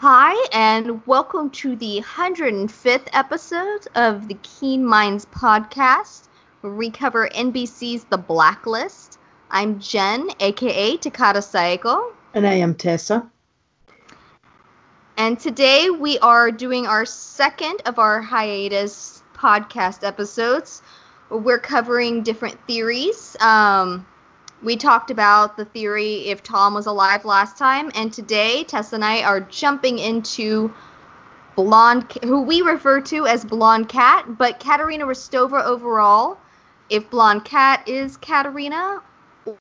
Hi, and welcome to the 105th episode of the Keen Minds podcast, where we cover NBC's The Blacklist. I'm Jen, aka Takata Saeko. And I am Tessa. And today we are doing our second of our hiatus podcast episodes. We're covering different theories. Um, we talked about the theory if Tom was alive last time, and today Tessa and I are jumping into Blonde, who we refer to as Blonde Cat, but Katarina Rostova overall, if Blonde Cat is Katarina,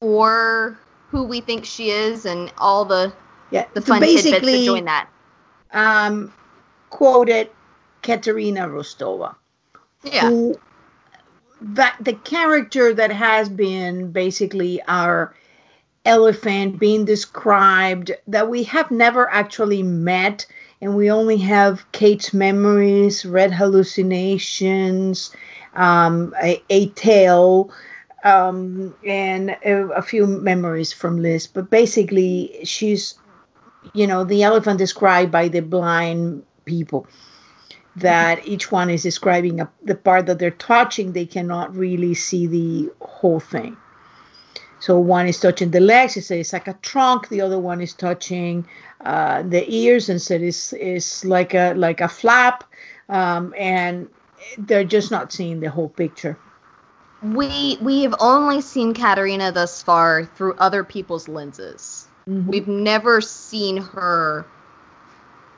or who we think she is, and all the yeah, the fun tidbits that join that. Um, quoted Katarina Rostova. Yeah. Who that the character that has been basically our elephant being described that we have never actually met and we only have Kate's memories, red hallucinations, um, a, a tale, um, and a, a, few memories from Liz. But basically, she's, you know, the elephant described by the blind people that each one is describing a, the part that they're touching, they cannot really see the whole thing. So one is touching the legs, it it's like a trunk. The other one is touching uh, the ears and said it's, it's like a like a flap, um, and they're just not seeing the whole picture. We we have only seen Katarina thus far through other people's lenses. Mm-hmm. We've never seen her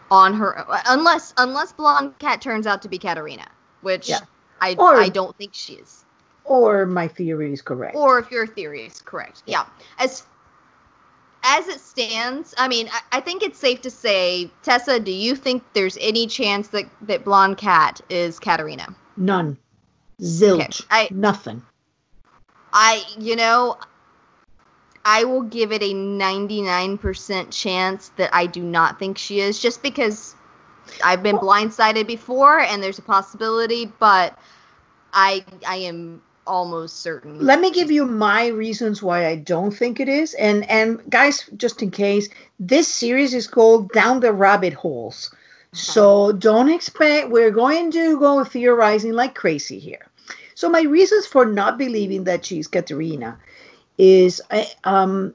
on her unless unless blonde cat turns out to be Katarina, which yeah. I or, I don't think she is. Or my theory is correct. Or if your theory is correct. Yeah. As as it stands, I mean, I, I, think it's safe to say, Tessa, do you think there's any chance that that blonde cat is Katarina? None. Zilch. Okay. I, Nothing. I, you know, I will give it a 99% chance that I do not think she is, just because I've been blindsided before and there's a possibility, but I I am almost certain. Let me give you my reasons why I don't think it is. And and guys, just in case, this series is called Down the Rabbit Holes. So don't expect we're going to go theorizing like crazy here. So my reasons for not believing that she's Katarina is um,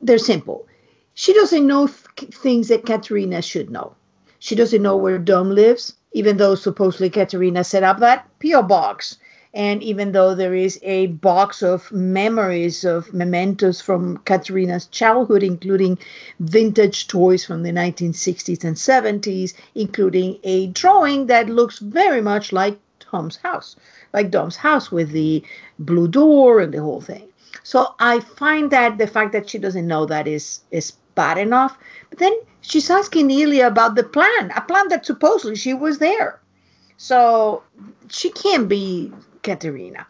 they're simple. She doesn't know th- things that Katarina should know. She doesn't know where Dom lives, even though supposedly Katarina set up that P.O. box. And even though there is a box of memories of mementos from Katarina's childhood, including vintage toys from the 1960s and 70s, including a drawing that looks very much like Tom's house, like Dom's house with the blue door and the whole thing. So I find that the fact that she doesn't know that is is bad enough. But then she's asking Ilya about the plan, a plan that supposedly she was there. So she can't be Katarina.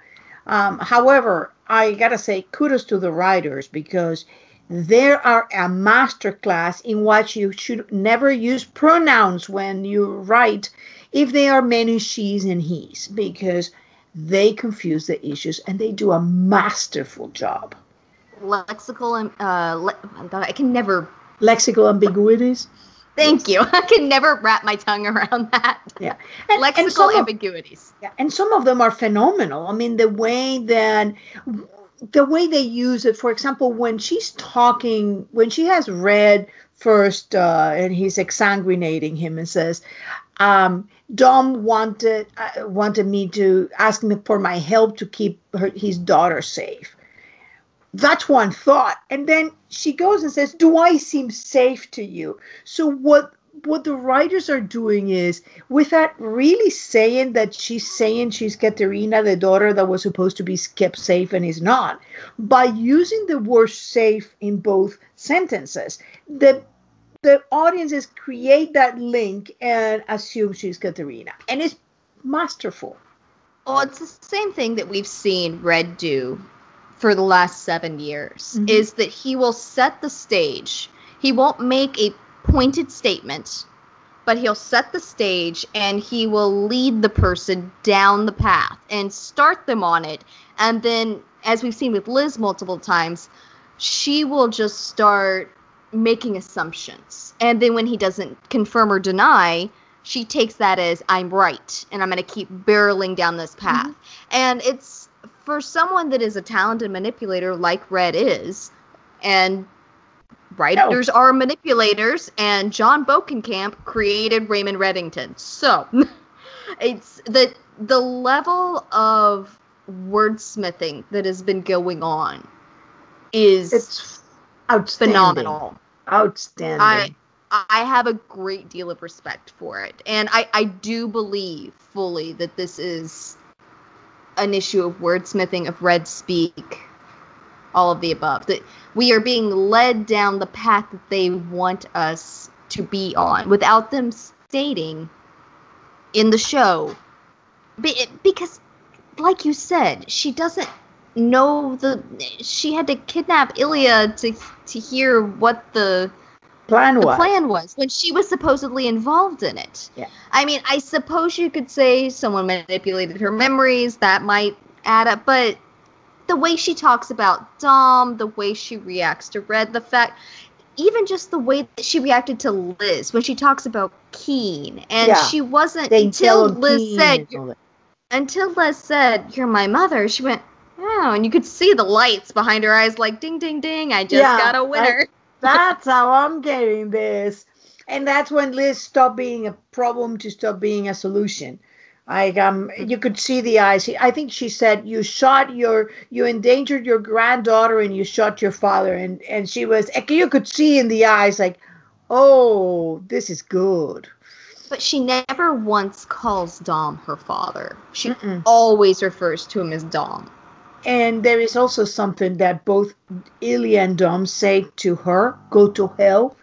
Um, however, I gotta say kudos to the writers because they are a masterclass in what you should never use pronouns when you write if they are many she's and he's because they confuse the issues and they do a masterful job. Lexical and uh, le- I can never lexical ambiguities. Thank you. I can never wrap my tongue around that. Yeah. And, lexical and ambiguities. Of, yeah, and some of them are phenomenal. I mean, the way that the way they use it, for example, when she's talking, when she has read first uh, and he's exsanguinating him and says, um, Dom wanted uh, wanted me to ask me for my help to keep her, his daughter safe. That's one thought, and then she goes and says, "Do I seem safe to you?" So what what the writers are doing is, without really saying that she's saying she's Katarina, the daughter that was supposed to be kept safe and is not, by using the word safe in both sentences, the the audiences create that link and assume she's Katarina. And it's masterful. Well, it's the same thing that we've seen Red do for the last seven years mm-hmm. is that he will set the stage. He won't make a pointed statement, but he'll set the stage and he will lead the person down the path and start them on it. And then, as we've seen with Liz multiple times, she will just start making assumptions. And then when he doesn't confirm or deny, she takes that as I'm right and I'm going to keep barreling down this path. Mm-hmm. And it's for someone that is a talented manipulator like Red is, and writers are manipulators, and Jon Bokenkamp created Raymond Reddington. So it's the the level of wordsmithing that has been going on is it's outstanding. phenomenal. Outstanding. I I have a great deal of respect for it. And I, I do believe fully that this is an issue of wordsmithing, of red speak, all of the above. That we are being led down the path that they want us to be on without them stating in the show. Because, like you said, she doesn't know the. She had to kidnap Ilya to to hear what the plan the was. plan was when she was supposedly involved in it. Yeah. I mean, I suppose you could say someone manipulated her memories. That might add up, but the way she talks about Dom, the way she reacts to Red, the fact, even just the way that she reacted to Liz when she talks about Keen, and yeah. she wasn't they until Liz Keen said, until Liz said, "You're my mother." She went, "Oh," and you could see the lights behind her eyes, like ding, ding, ding. I just yeah, got a winner. That's how I'm getting this. And that's when Liz stopped being a problem to stop being a solution. Like um, you could see the eyes. I think she said you shot your, you endangered your granddaughter and you shot your father, and and she was. You could see in the eyes like, oh, this is good. But she never once calls Dom her father. She Mm-mm. always refers to him as Dom. And there is also something that both Ilya and Dom say to her, go to hell,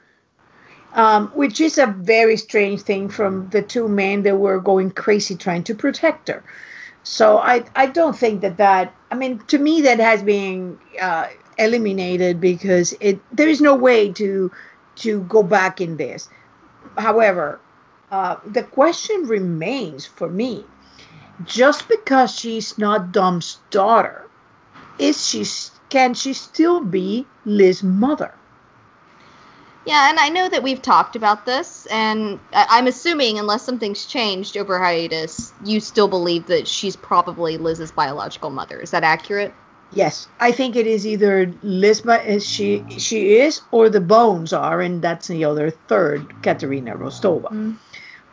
um, which is a very strange thing from the two men that were going crazy trying to protect her. So I, I don't think that that, I mean, to me, that has been uh, eliminated because it there is no way to to go back in this. However, uh, the question remains for me just because she's not Dom's daughter is she can she still be Liz's mother? Yeah, and I know that we've talked about this, and I'm assuming, unless something's changed over hiatus, you still believe that she's probably Liz's biological mother. Is that accurate? Yes, I think it is either Liz, she she is, or the bones are, and that's the other third, Katarina Rostova. Mm.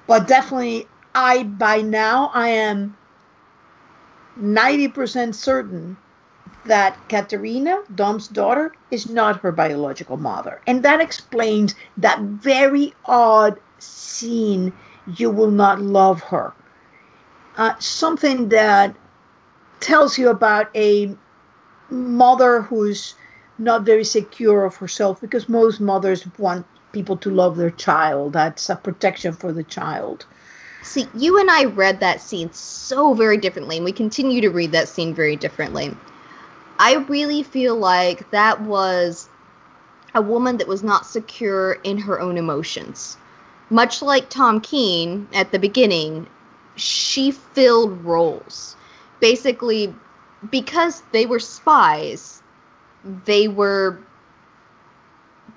But definitely, I by now I am ninety percent certain that Katarina, Dom's daughter, is not her biological mother. And that explains that very odd scene, You Will Not Love Her. Uh, something that tells you about a mother who's not very secure of herself because most mothers want people to love their child. That's a protection for the child. See, you and I read that scene so very differently, and we continue to read that scene very differently. I really feel like that was a woman that was not secure in her own emotions. Much like Tom Keen at the beginning, she filled roles. Basically, because they were spies, they were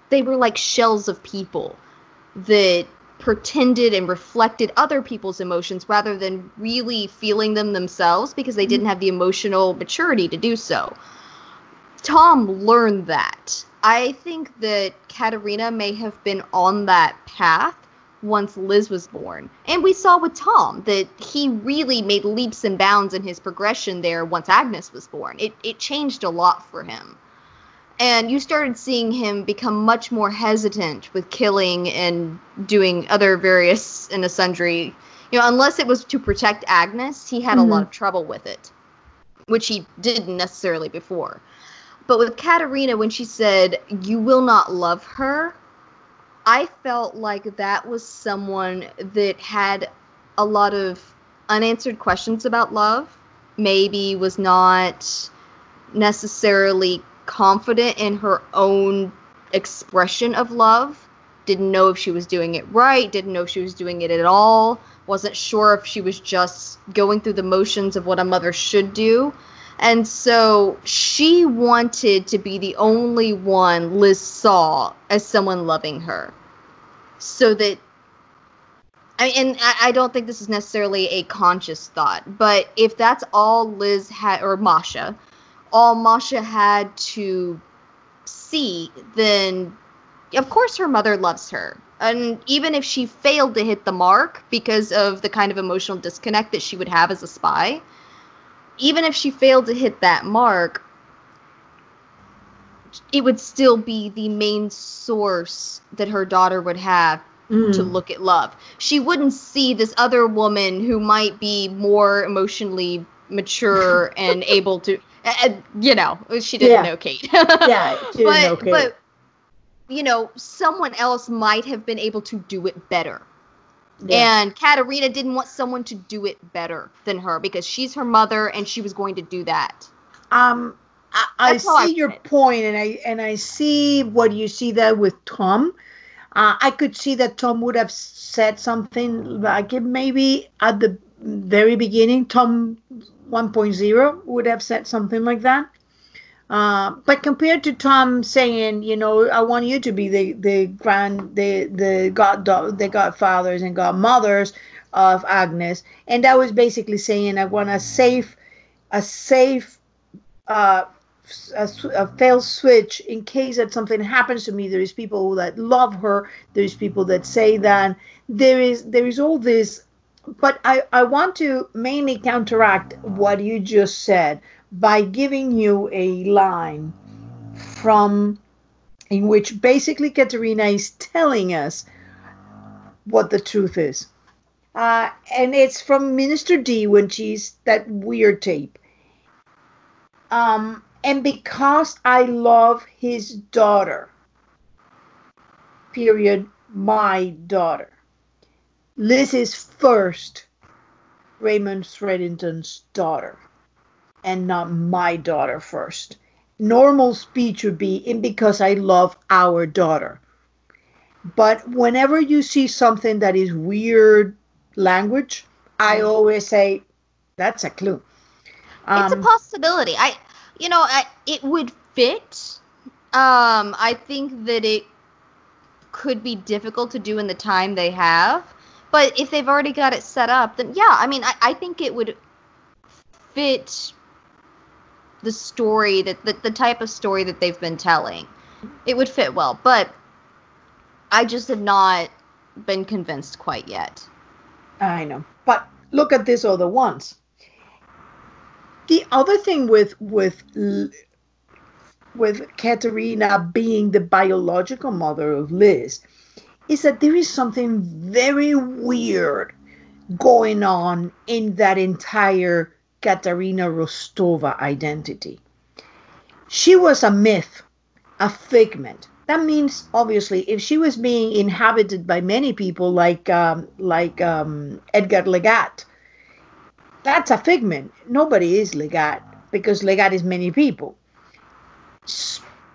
they were like shells of people that pretended and reflected other people's emotions rather than really feeling them themselves because they didn't mm-hmm. have the emotional maturity to do so. Tom learned that. I think that Katarina may have been on that path once Liz was born. And we saw with Tom that he really made leaps and bounds in his progression there once Agnes was born. It it changed a lot for him and you started seeing him become much more hesitant with killing and doing other various and a sundry you know unless it was to protect agnes he had mm-hmm. a lot of trouble with it which he didn't necessarily before but with katarina when she said you will not love her i felt like that was someone that had a lot of unanswered questions about love maybe was not necessarily confident in her own expression of love. Didn't know if she was doing it right, didn't know if she was doing it at all, wasn't sure if she was just going through the motions of what a mother should do. And so she wanted to be the only one Liz saw as someone loving her. So that I and I don't think this is necessarily a conscious thought, but if that's all Liz had or Masha, all Masha had to see, then of course her mother loves her. And even if she failed to hit the mark because of the kind of emotional disconnect that she would have as a spy, even if she failed to hit that mark, it would still be the main source that her daughter would have mm. to look at love. She wouldn't see this other woman who might be more emotionally mature and able to uh, you know, she didn't yeah. know Kate. yeah, she didn't but, know Kate. But you know, someone else might have been able to do it better. Yeah. And Katarina didn't want someone to do it better than her because she's her mother and she was going to do that. Um, I, I see your point, and I and I see what you see there with Tom. Uh, I could see that Tom would have said something like it maybe at the very beginning. Tom 1.0 would have said something like that. Uh, but compared to Tom saying, you know, I want you to be the the grand the the god the godfathers and godmothers of Agnes, and that was basically saying I want a safe a safe uh, a, a fail switch in case that something happens to me. There is people that love her. There is people that say that there is there is all this but I, I want to mainly counteract what you just said by giving you a line from in which basically Katarina is telling us what the truth is. Uh, and it's from Minister D when she's that weird tape. Um, and because I love his daughter, period, my daughter. Liz is first Raymond Reddington's daughter and not my daughter first. Normal speech would be in because I love our daughter. But whenever you see something that is weird language, I always say that's a clue. Um, it's a um, possibility. I, you know, I, it would fit. Um, I think that it could be difficult to do in the time they have. But if they've already got it set up, then yeah, I mean, I, I think it would fit the story that the, the type of story that they've been telling. It would fit well, but I just have not been convinced quite yet. I know, but look at this other ones. The other thing with with with Katarina being the biological mother of Liz is that there is something very weird going on in that entire Katarina Rostova identity. She was a myth, a figment. That means, obviously, if she was being inhabited by many people like um, like um, Edgar Legat, that's a figment. Nobody is Legat because Legat is many people.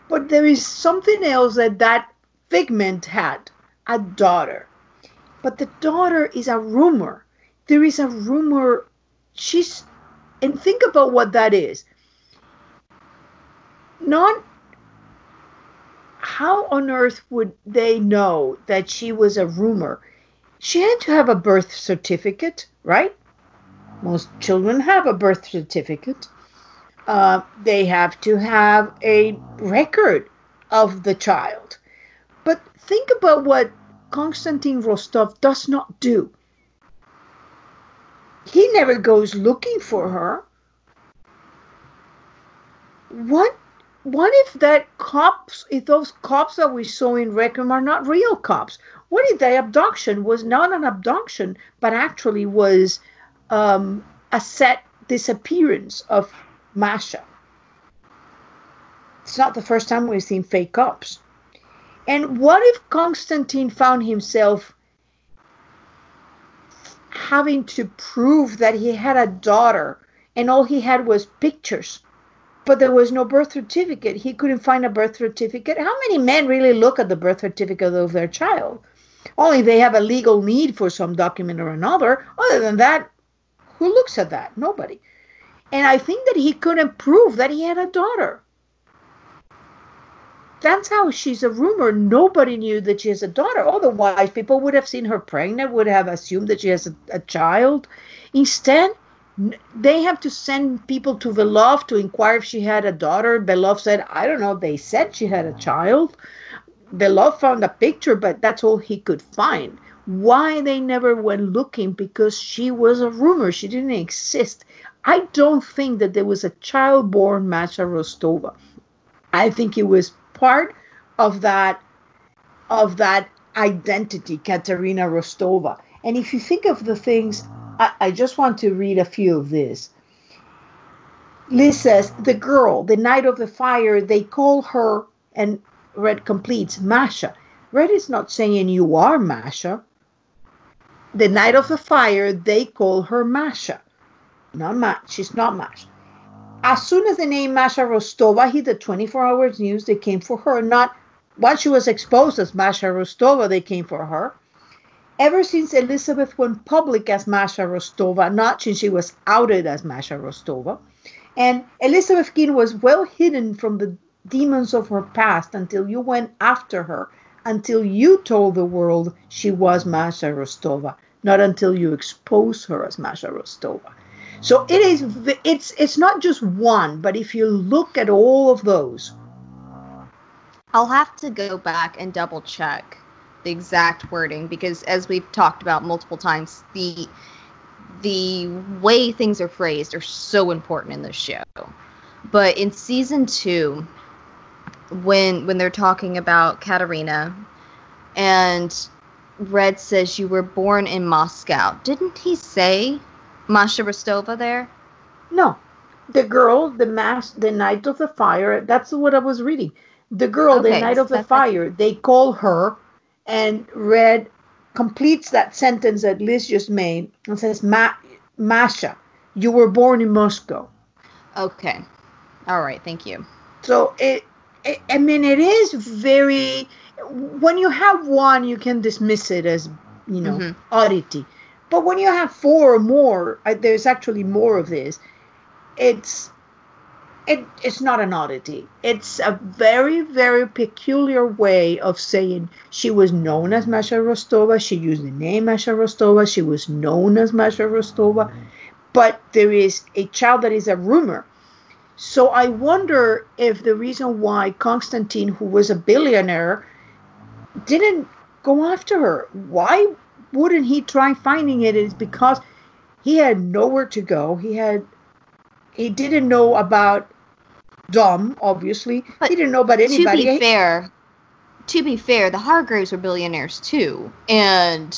But there is something else that that figment had a daughter. But the daughter is a rumor. There is a rumor. She's, and think about what that is. Not how on earth would they know that she was a rumor? She had to have a birth certificate, right? Most children have a birth certificate. Uh, they have to have a record of the child. But think about what Konstantin Rostov does not do. He never goes looking for her. What what if that cops, if those cops that we saw in Requiem are not real cops? What if the abduction was not an abduction, but actually was um, a set disappearance of Masha? It's not the first time we've seen fake cops. And what if Constantine found himself having to prove that he had a daughter and all he had was pictures? But there was no birth certificate. He couldn't find a birth certificate. How many men really look at the birth certificate of their child? Only they have a legal need for some document or another. Other than that, who looks at that? Nobody. And I think that he couldn't prove that he had a daughter. That's how she's a rumor. Nobody knew that she has a daughter. Otherwise, people would have seen her pregnant, would have assumed that she has a, a child. Instead, they have to send people to Belov to inquire if she had a daughter. Belov said, I don't know. They said she had a child. Belov found a picture, but that's all he could find. Why they never went looking? Because she was a rumor. She didn't exist. I don't think that there was a child born Masha Rostova. I think it was part of that of that identity, Katarina Rostova. And if you think of the things I, I just want to read a few of this. Liz says, the girl, the night of the fire, they call her, and Red completes, Masha. Red is not saying you are Masha. The night of the fire, they call her Masha. Not Ma- she's not Masha. As soon as the name Masha Rostova hit the 24 hours news, they came for her. Not once she was exposed as Masha Rostova, they came for her ever since Elizabeth went public as Masha Rostova, not since she was outed as Masha Rostova. And Elizabeth Keen was well hidden from the demons of her past until you went after her, until you told the world she was Masha Rostova, not until you exposed her as Masha Rostova. So it is it's it's not just one, but if you look at all of those, I'll have to go back and double check the exact wording because as we've talked about multiple times the the way things are phrased are so important in this show. But in season 2 when when they're talking about Katarina and Red says you were born in Moscow. Didn't he say Masha Rostova there no the girl the mass the night of the fire that's what I was reading the girl okay, the night of the fire they call her and Red completes that sentence that Liz just made and says, Ma- Masha, you were born in Moscow. Okay. All right. Thank you. So it, it, I mean, it is very, when you have one, you can dismiss it as, you know, mm-hmm. oddity. But when you have four or more, uh, there's actually more of this. It's it, it's not an oddity. It's a very, very peculiar way of saying she was known as Masha Rostova. She used the name Masha Rostova. She was known as Masha Rostova. But there is a child that is a rumor. So I wonder if the reason why Constantine, who was a billionaire, didn't go after her. Why wouldn't he try finding it? Is because he had nowhere to go. He had he didn't know about Dom, obviously. But he didn't know about anybody. To be fair, to be fair, the Hargreaves were billionaires too, and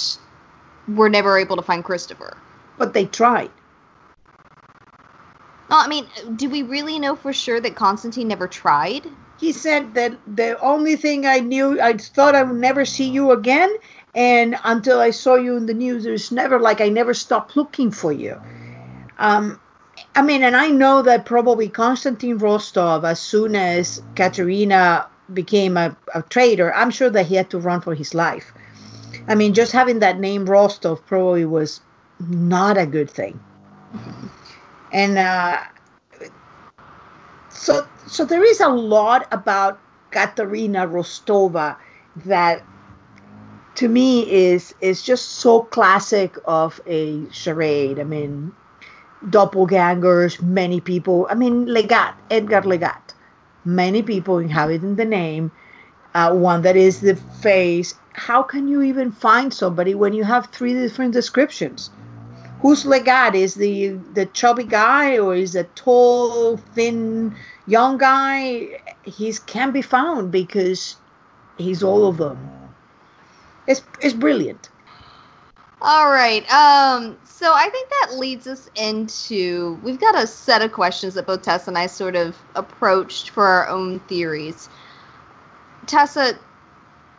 were never able to find Christopher. But they tried. Well, I mean, do we really know for sure that Constantine never tried? He said that the only thing I knew, I thought I would never see you again, and until I saw you in the news, there's never like I never stopped looking for you. Um, I mean, and I know that probably Konstantin Rostov, as soon as Katarina became a, a traitor, I'm sure that he had to run for his life. I mean, just having that name Rostov probably was not a good thing. And uh, so, so there is a lot about Katarina Rostova that to me is is just so classic of a charade. I mean, doppelgangers, many people. I mean, Legat, Edgar Legat. Many people inhabiting the name. Uh, one that is the face. How can you even find somebody when you have three different descriptions? Who's Legat? Is the the chubby guy or is a tall, thin, young guy? He can be found because he's all of them. It's it's brilliant. All right. Um, so I think that leads us into we've got a set of questions that both Tessa and I sort of approached for our own theories. Tessa,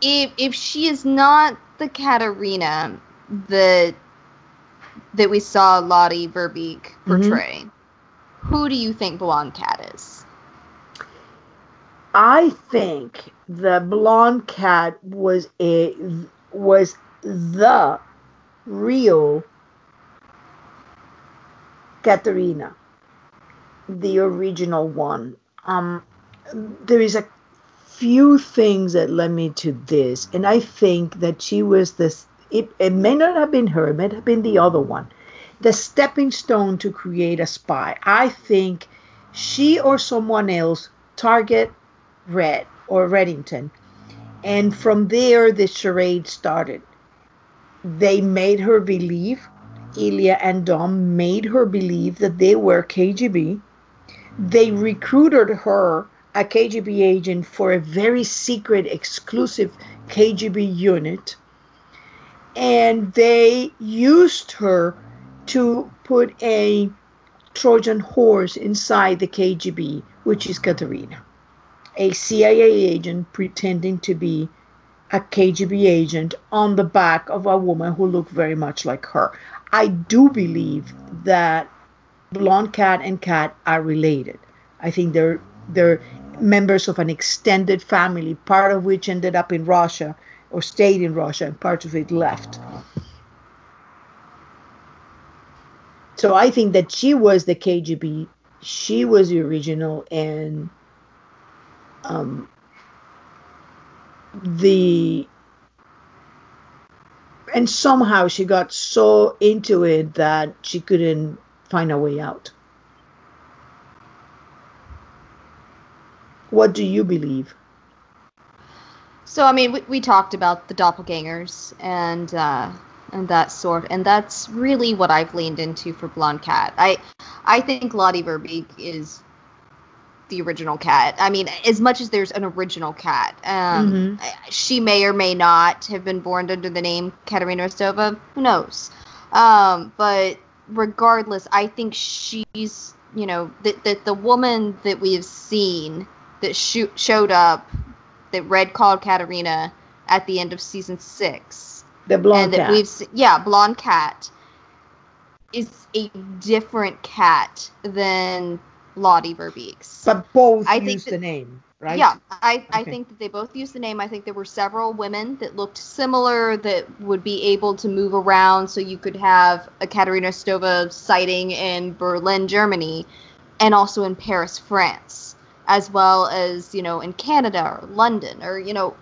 if if she is not the Katarina that that we saw Lottie Verbeek mm-hmm. portray, mm-hmm. who do you think Blonde Cat is? I think the Blonde Cat was a was the real Katarina. the original one. Um, there is a few things that led me to this, and I think that she was this. It, it may not have been her; it may have been the other one, the stepping stone to create a spy. I think she or someone else target Red or Reddington, and from there the charade started. They made her believe Ilya and Dom made her believe that they were KGB. They recruited her, a KGB agent, for a very secret, exclusive KGB unit. And they used her to put a Trojan horse inside the KGB, which is Katarina, a CIA agent pretending to be a KGB agent on the back of a woman who looked very much like her. I do believe that Blonde Cat and Cat are related. I think they're they're members of an extended family, part of which ended up in Russia or stayed in Russia, and part of it left. So I think that she was the KGB, she was the original, and um, the and somehow she got so into it that she couldn't find a way out. What do you believe? So I mean, we, we talked about the doppelgangers and uh, and that sort, and that's really what I've leaned into for Blonde Cat. I I think Lottie Verbeek is the original cat. I mean, as much as there's an original cat, um, mm-hmm. she may or may not have been born under the name Katarina Rostova. Who knows? Um, but regardless, I think she's, you know, that the, the woman that we have seen that shoot, showed up, that Red called Katarina at the end of season six. The blonde cat. We've, yeah, blonde cat is a different cat than Lottie Verbeeks. But both I use the name, right? Yeah, I, okay. I think that they both use the name. I think there were several women that looked similar that would be able to move around so you could have a Katarina Stova sighting in Berlin, Germany, and also in Paris, France, as well as, you know, in Canada or London or, you know,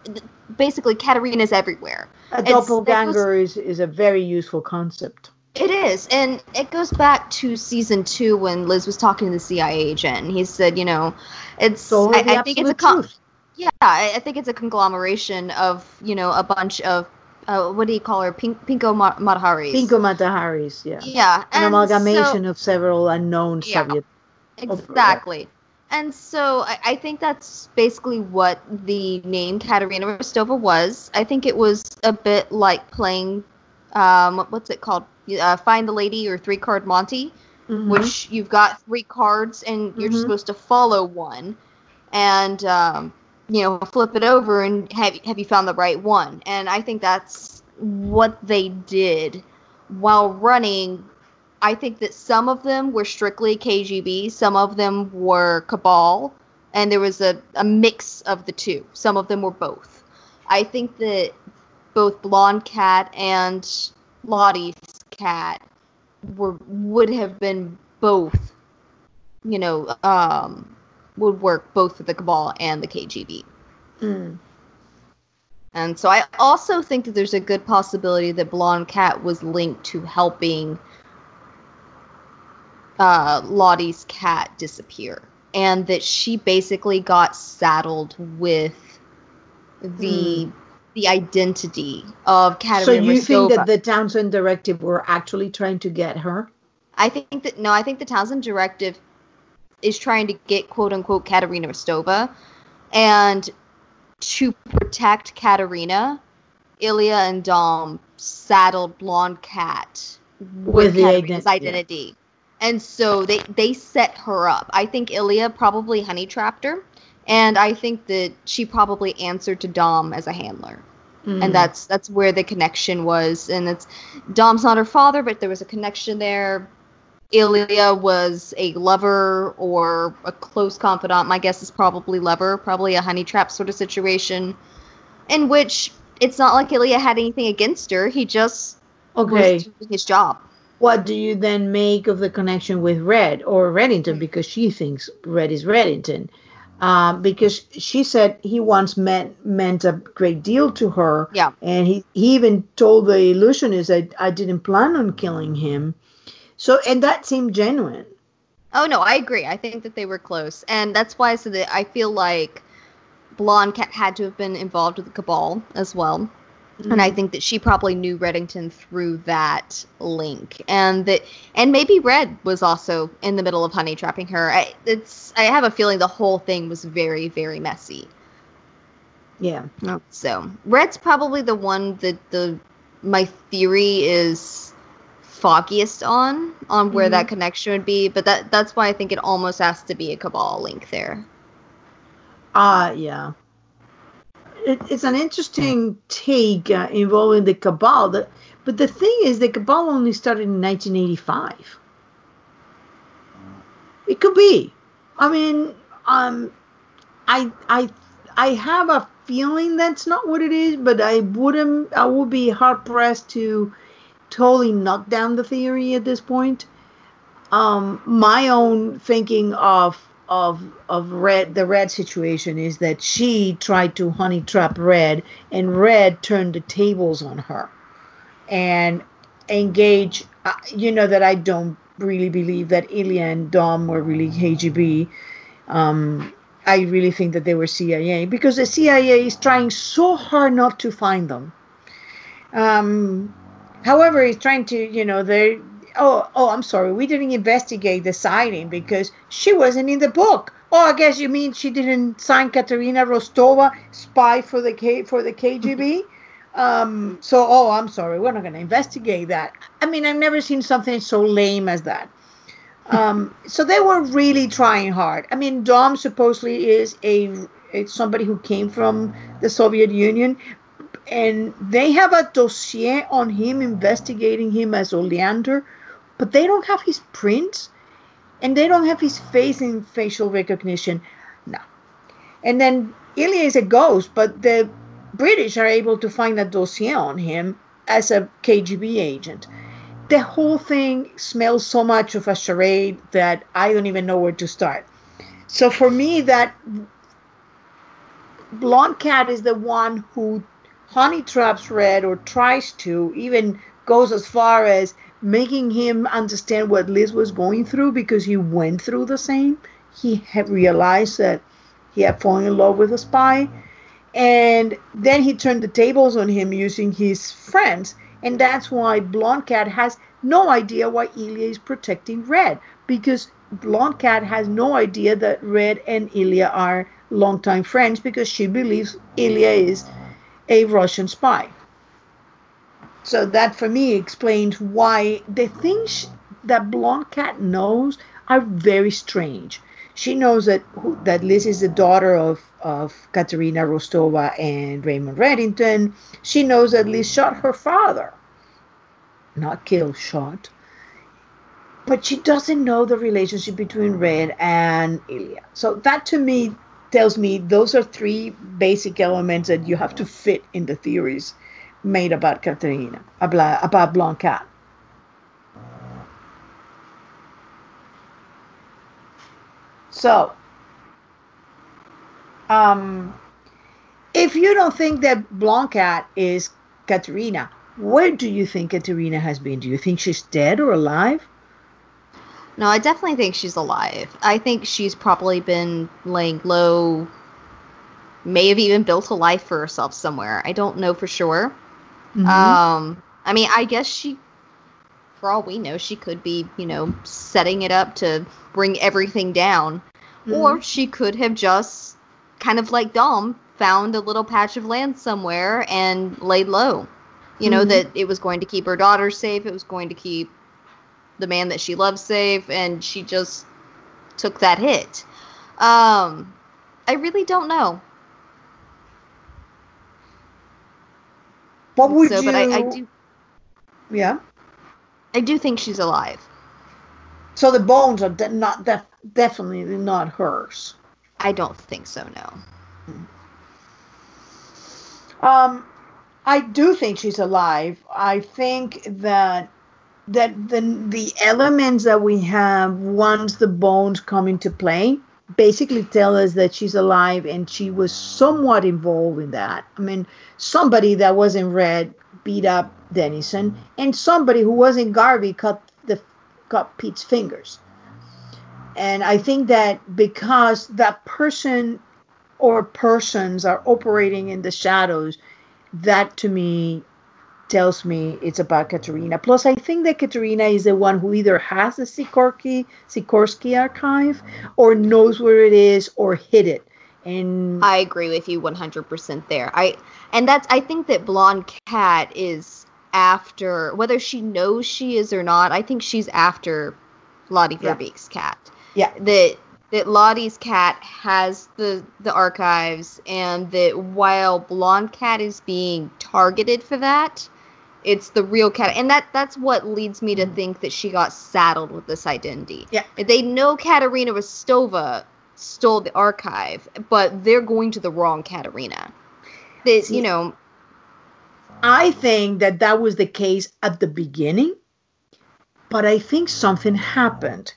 basically Katarina's everywhere. A doppelganger is, is a very useful concept. It is, and it goes back to season two when Liz was talking to the CIA agent. He said, you know, it's. So I, I think it's a con- yeah, I, think it's a conglomeration of you know a bunch of uh, what do you call her? Pink, Pinko Mataharis. Pinko Mataharis, yeah. Yeah, an amalgamation so, of several unknown yeah, Soviet. Exactly. And so I, I, think that's basically what the name Katarina Rostova was. I think it was a bit like playing, um, what's it called? uh, Find the Lady or Three Card Monte, mm-hmm. which you've got three cards and you're mm-hmm. supposed to follow one, and um, you know flip it over and have have you found the right one? And I think that's what they did while running. I think that some of them were strictly KGB, some of them were Cabal, and there was a, a mix of the two. Some of them were both. I think that both Blonde Cat and Lottie's cat were would have been both, you know, um, would work both for the Cabal and the KGB. Mm. And so I also think that there's a good possibility that Blonde Cat was linked to helping uh, Lottie's cat disappear, and that she basically got saddled with the mm the identity of Katarina So you think that the Townsend Directive were actually trying to get her? I think that no, I think the Townsend Directive is trying to get quote unquote Katarina Rostova, and to protect Katarina, Ilya and Dom saddled Blonde Cat with, with Katarina's identity. Yeah. And so they they set her up. I think Ilya probably honey trapped her and I think that she probably answered to Dom as a handler. Mm. And that's that's where the connection was. And it's Dom's not her father, but there was a connection there. Ilya was a lover or a close confidant. My guess is probably lover, probably a honey trap sort of situation, in which it's not like Ilya had anything against her. He just okay. was doing his job. what do you then make of the connection with Red or Reddington because she thinks Red is Reddington? Um, because she said he once meant meant a great deal to her. Yeah. And he, he even told the illusionist that I didn't plan on killing him. So and that seemed genuine. Oh no, I agree. I think that they were close, and that's why I said that I feel like Blonde Cat had to have been involved with the Cabal as well. And I think that she probably knew Reddington through that link, and that, and maybe Red was also in the middle of honey trapping her. I, it's, I have a feeling the whole thing was very, very messy. Yeah. So Red's probably the one that the my theory is foggiest on on where that connection would be, but that that's why I think it almost has to be a Cabal link there. Ah, yeah. It, it's an interesting take uh, involving the cabal. But the thing is, the cabal only started in 1985. It could be. I mean, um, I I I have a feeling that's not what it is, but I wouldn't. I would be hard pressed to totally knock down the theory at this point. Um, my own thinking of of of red the red situation is that she tried to honey trap red and red turned the tables on her and engage uh, you know that i don't really believe that ilya and dom were really kgb um, i really think that they were cia because the cia is trying so hard not to find them. Um, however he's trying to you know they oh, oh, I'm sorry, we didn't investigate the signing because she wasn't in the book. Oh, I guess you mean she didn't sign Katarina Rostova, spy for the K for the KGB. um, so, oh, I'm sorry, we're not going to investigate that. I mean, I've never seen something so lame as that. Um, so they were really trying hard. I mean, Dom supposedly is a it's somebody who came from the Soviet Union, and they have a dossier on him investigating him as Oleander but they don't have his prints and they don't have his face in facial recognition. No. And then Ilya is a ghost, but the British are able to find a dossier on him as a KGB agent. The whole thing smells so much of a charade that I don't even know where to start. So for me, that Blonde Cat is the one who honey traps Red or tries to, even goes as far as making him understand what Liz was going through because he went through the same. He had realized that he had fallen in love with a spy. And then he turned the tables on him using his friends. And that's why Blonde Cat has no idea why Ilya is protecting Red. Because Blonde Cat has no idea that Red and Ilya are longtime friends because she believes Ilya is a Russian spy. So that for me explains why the things that Blonde Cat knows are very strange. She knows that that Liz is the daughter of of Katarina Rostova and Raymond Reddington. She knows that Liz shot her father. Not killed, shot. But she doesn't know the relationship between Red and Ilya. So that to me tells me those are three basic elements that you have to fit in the theories made about Katarina, about, Blonde So, um, if you don't think that Blonde Cat is Katarina, where do you think Katarina has been? Do you think she's dead or alive? No, I definitely think she's alive. I think she's probably been laying low, may have even built a life for herself somewhere. I don't know for sure. Mm-hmm. Um, I mean, I guess she, for all we know, she could be, you know, setting it up to bring everything down. Mm-hmm. Or she could have just, kind of like Dom, found a little patch of land somewhere and laid low. You know, mm-hmm. that it was going to keep her daughter safe, it was going to keep the man that she loves safe, and she just took that hit. Um, I really don't know. What would so, you? But I, I do. Yeah. I do think she's alive. So the bones are de- not def- definitely not hers. I don't think so. No. Um, I do think she's alive. I think that that the the elements that we have once the bones come into play basically tell us that she's alive and she was somewhat involved in that. I mean, somebody that wasn't red beat up Dennison, and somebody who wasn't Garvey cut the cut Pete's fingers. And I think that because that person or persons are operating in the shadows, that to me tells me it's about Katarina. Plus, I think that Katarina is the one who either has the Sikorsky Sikorsky archive or knows where it is or hid it. And I agree with you 100% there. I and that's I think that Blonde Cat is after whether she knows she is or not. I think she's after Lottie Yeah. Verbeek's cat. yeah, that that Lottie's cat has the the archives and that while Blonde Cat is being targeted for that, it's the real cat and that that's what leads me to mm-hmm. think that she got saddled with this identity. Yeah. They know Katarina Rostova stole the archive, but they're going to the wrong Katarina. See- you know, I think that that was the case at the beginning, but I think something happened.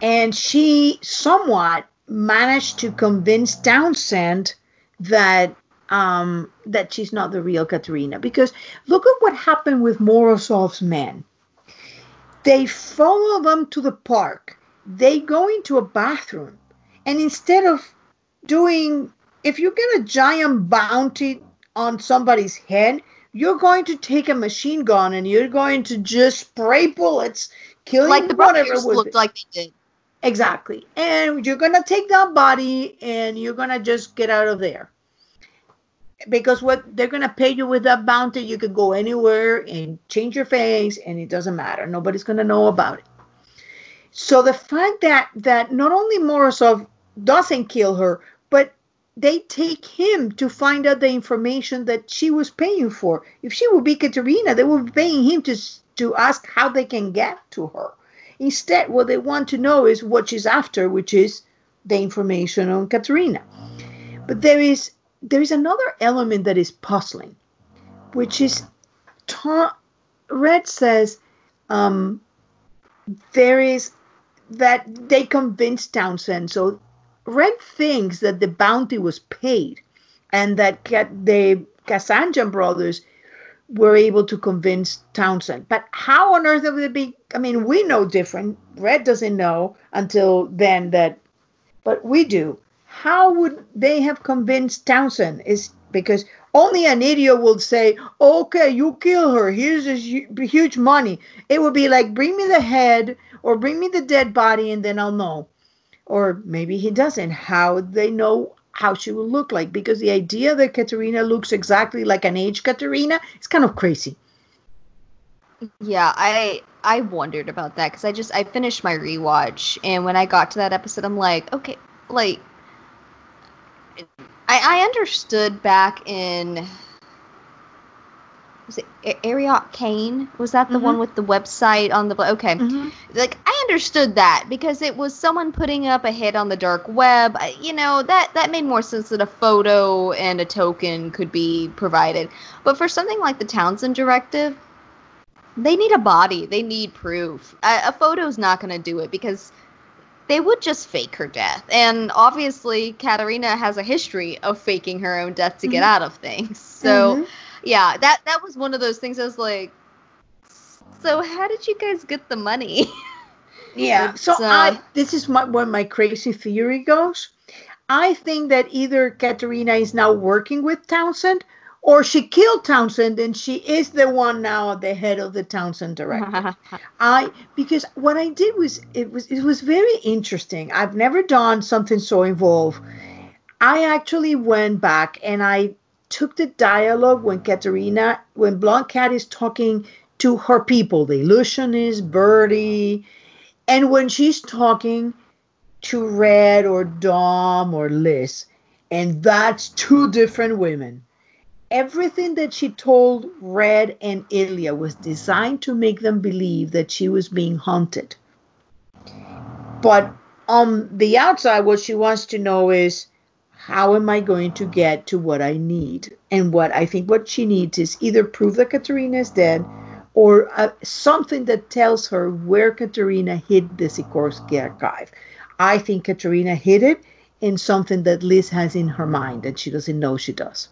And she somewhat managed to convince Townsend that um, that she's not the real Katarina. Because look at what happened with Morozov's men. They follow them to the park. They go into a bathroom. And instead of doing, if you get a giant bounty on somebody's head, you're going to take a machine gun and you're going to just spray bullets, killing like the whatever looked like they did. Exactly. And you're going to take that body and you're going to just get out of there. Because what they're going to pay you with that bounty, you can go anywhere and change your face and it doesn't matter. Nobody's going to know about it. So the fact that that not only Morozov doesn't kill her, but they take him to find out the information that she was paying for. If she would be Katarina, they would be paying him to to ask how they can get to her. Instead, what they want to know is what she's after, which is the information on Katarina. But there is there is another element that is puzzling, which is Red says um, there is that they convinced Townsend. So Red thinks that the bounty was paid, and that the Kazanjian brothers were able to convince Townsend. But how on earth would it be? I mean, we know different. Red doesn't know until then that, but we do. How would they have convinced Townsend? Is because only an idiot will say, "Okay, you kill her. Here's this huge money." It would be like, "Bring me the head or bring me the dead body, and then I'll know." Or maybe he doesn't. How they know how she will look like? Because the idea that Katarina looks exactly like an aged Katarina is kind of crazy. Yeah, I I wondered about that because I just I finished my rewatch and when I got to that episode, I'm like, okay, like I I understood back in was it Ariot Kane? Was that the Mhm. one with the website on the okay? Like I understood that because it was someone putting up a hit on the dark web. You know that that made more sense that a photo and a token could be provided. But for something like the Townsend Directive, they need a body. They need proof. A, a photo's not going to do it because they would just fake her death. And obviously, Katarina has a history of faking her own death to get Mhm. out of things. So, Mhm. yeah, that that was one of those things. I was like, so how did you guys get the money? Yeah. So uh, I this is my where my crazy theory goes. I think that either Katarina is now working with Townsend or she killed Townsend and she is the one now at the head of the Townsend director. I because what I did was it was it was very interesting. I've never done something so involved. I actually went back and I took the dialogue when Katarina when Blonde Cat is talking to her people, the illusionist, Birdie, and when she's talking to Red or Dom or Liz, and that's two different women. Everything that she told Red and Ilya was designed to make them believe that she was being haunted. But on the outside, what she wants to know is how am I going to get to what I need? And what I think what she needs is either prove that Katarina is dead or uh, something that tells her where Katarina hid the Sikorsky archive. I think Katarina hid it in something that Liz has in her mind that she doesn't know she does.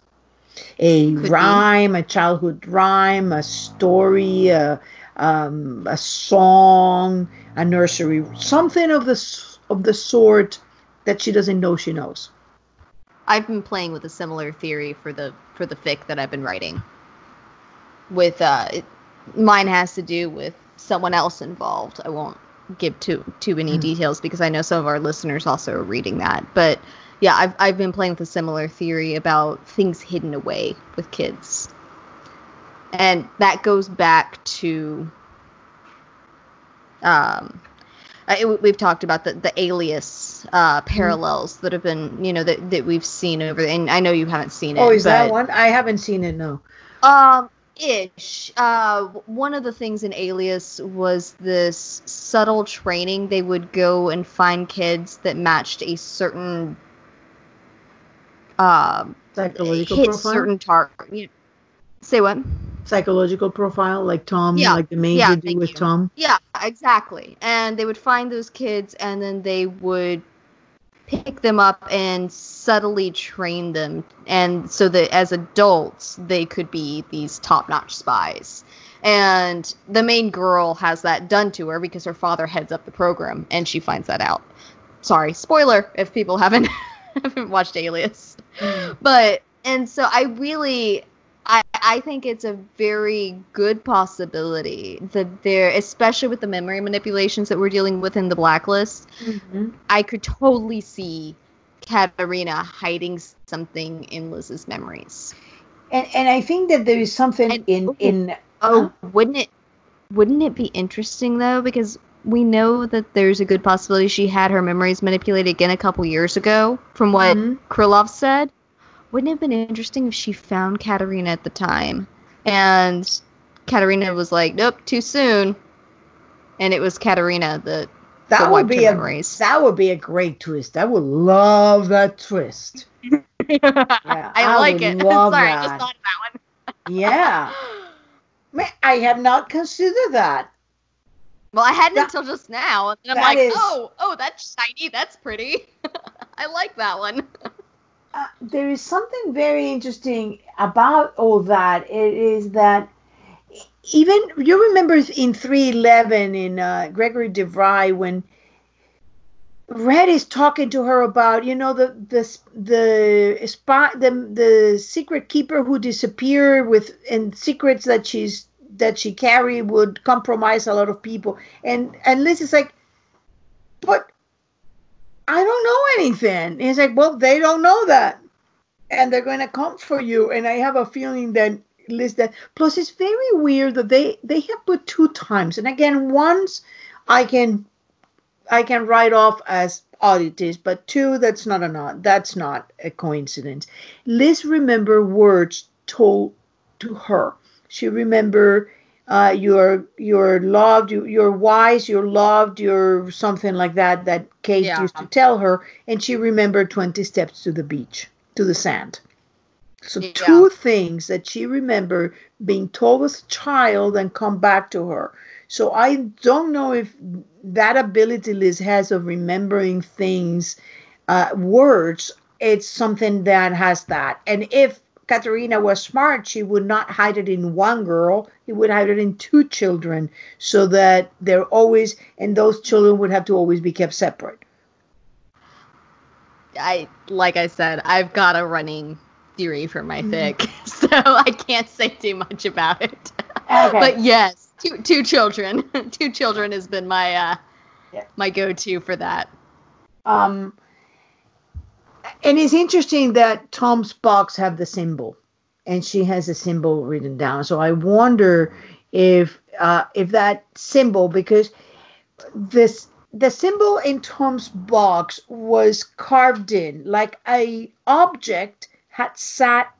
A Could rhyme, be. a childhood rhyme, a story, a, um, a song, a nursery, something of the of the sort that she doesn't know she knows. I've been playing with a similar theory for the for the fic that I've been writing. With uh, it, mine has to do with someone else involved. I won't give too too many mm. details because I know some of our listeners also are reading that. But yeah, I've I've been playing with a similar theory about things hidden away with kids, and that goes back to um I, we've talked about the, the alias uh, mm-hmm. parallels that have been, you know, that, that we've seen over, and I know you haven't seen it. Oh, is but, that one? I haven't seen it. No. Um, ish. Uh, one of the things in Alias was this subtle training. They would go and find kids that matched a certain uh, psychological hit profile? certain target. Say what? Psychological profile, like Tom, yeah. like the main yeah, do with you. Tom. Yeah, exactly. And they would find those kids, and then they would pick them up and subtly train them and so that as adults they could be these top-notch spies and the main girl has that done to her because her father heads up the program and she finds that out sorry spoiler if people haven't haven't watched alias mm. but and so i really I, I think it's a very good possibility that there, especially with the memory manipulations that we're dealing with in the blacklist, mm-hmm. I could totally see Katarina hiding something in Liz's memories. And and I think that there is something and, in in oh, uh, wouldn't it wouldn't it be interesting though because we know that there's a good possibility she had her memories manipulated again a couple years ago from what mm-hmm. Krylov said wouldn't it have been interesting if she found Katarina at the time and Katarina was like, nope, too soon. And it was Katarina that that would be a memories. that would be a great twist. I would love that twist. yeah, I, I like it. Sorry, that. I just thought of that one. yeah. Man, I have not considered that. Well, I hadn't that, until just now, and I'm like, is, oh, oh, that's shiny. That's pretty. I like that one. Uh, there is something very interesting about all that. It is that even you remember in 311 in uh, Gregory DeVry when Red is talking to her about you know the the the spot the the secret keeper who disappeared with and secrets that she's that she carried would compromise a lot of people and and Liz is like but I don't know anything. And he's like, well, they don't know that. And they're going to come for you. And I have a feeling that Liz that plus it's very weird that they they have put two times and again once i can i can write off as oddities but two that's not a not. that's not a coincidence liz remember words told to her she remember uh, you're you're loved, you, you're wise, you're loved, you're something like that that Kate yeah. used to tell her, and she remembered 20 steps to the beach, to the sand. So yeah. two things that she remembered being told as a child and come back to her. So I don't know if that ability Liz has of remembering things, uh, words, it's something that has that. And if Katerina was smart, she would not hide it in one girl. He would hide it in two children so that they're always, and those children would have to always be kept separate. I, like I said, I've got a running theory for my mm-hmm. fic, so I can't say too much about it. Okay. but yes, two two children. two children has been my uh, yeah. my go-to for that. Um, and it's interesting that Tom's box have the symbol, and she has a symbol written down. So I wonder if uh, if that symbol because this the symbol in Tom's box was carved in like a object had sat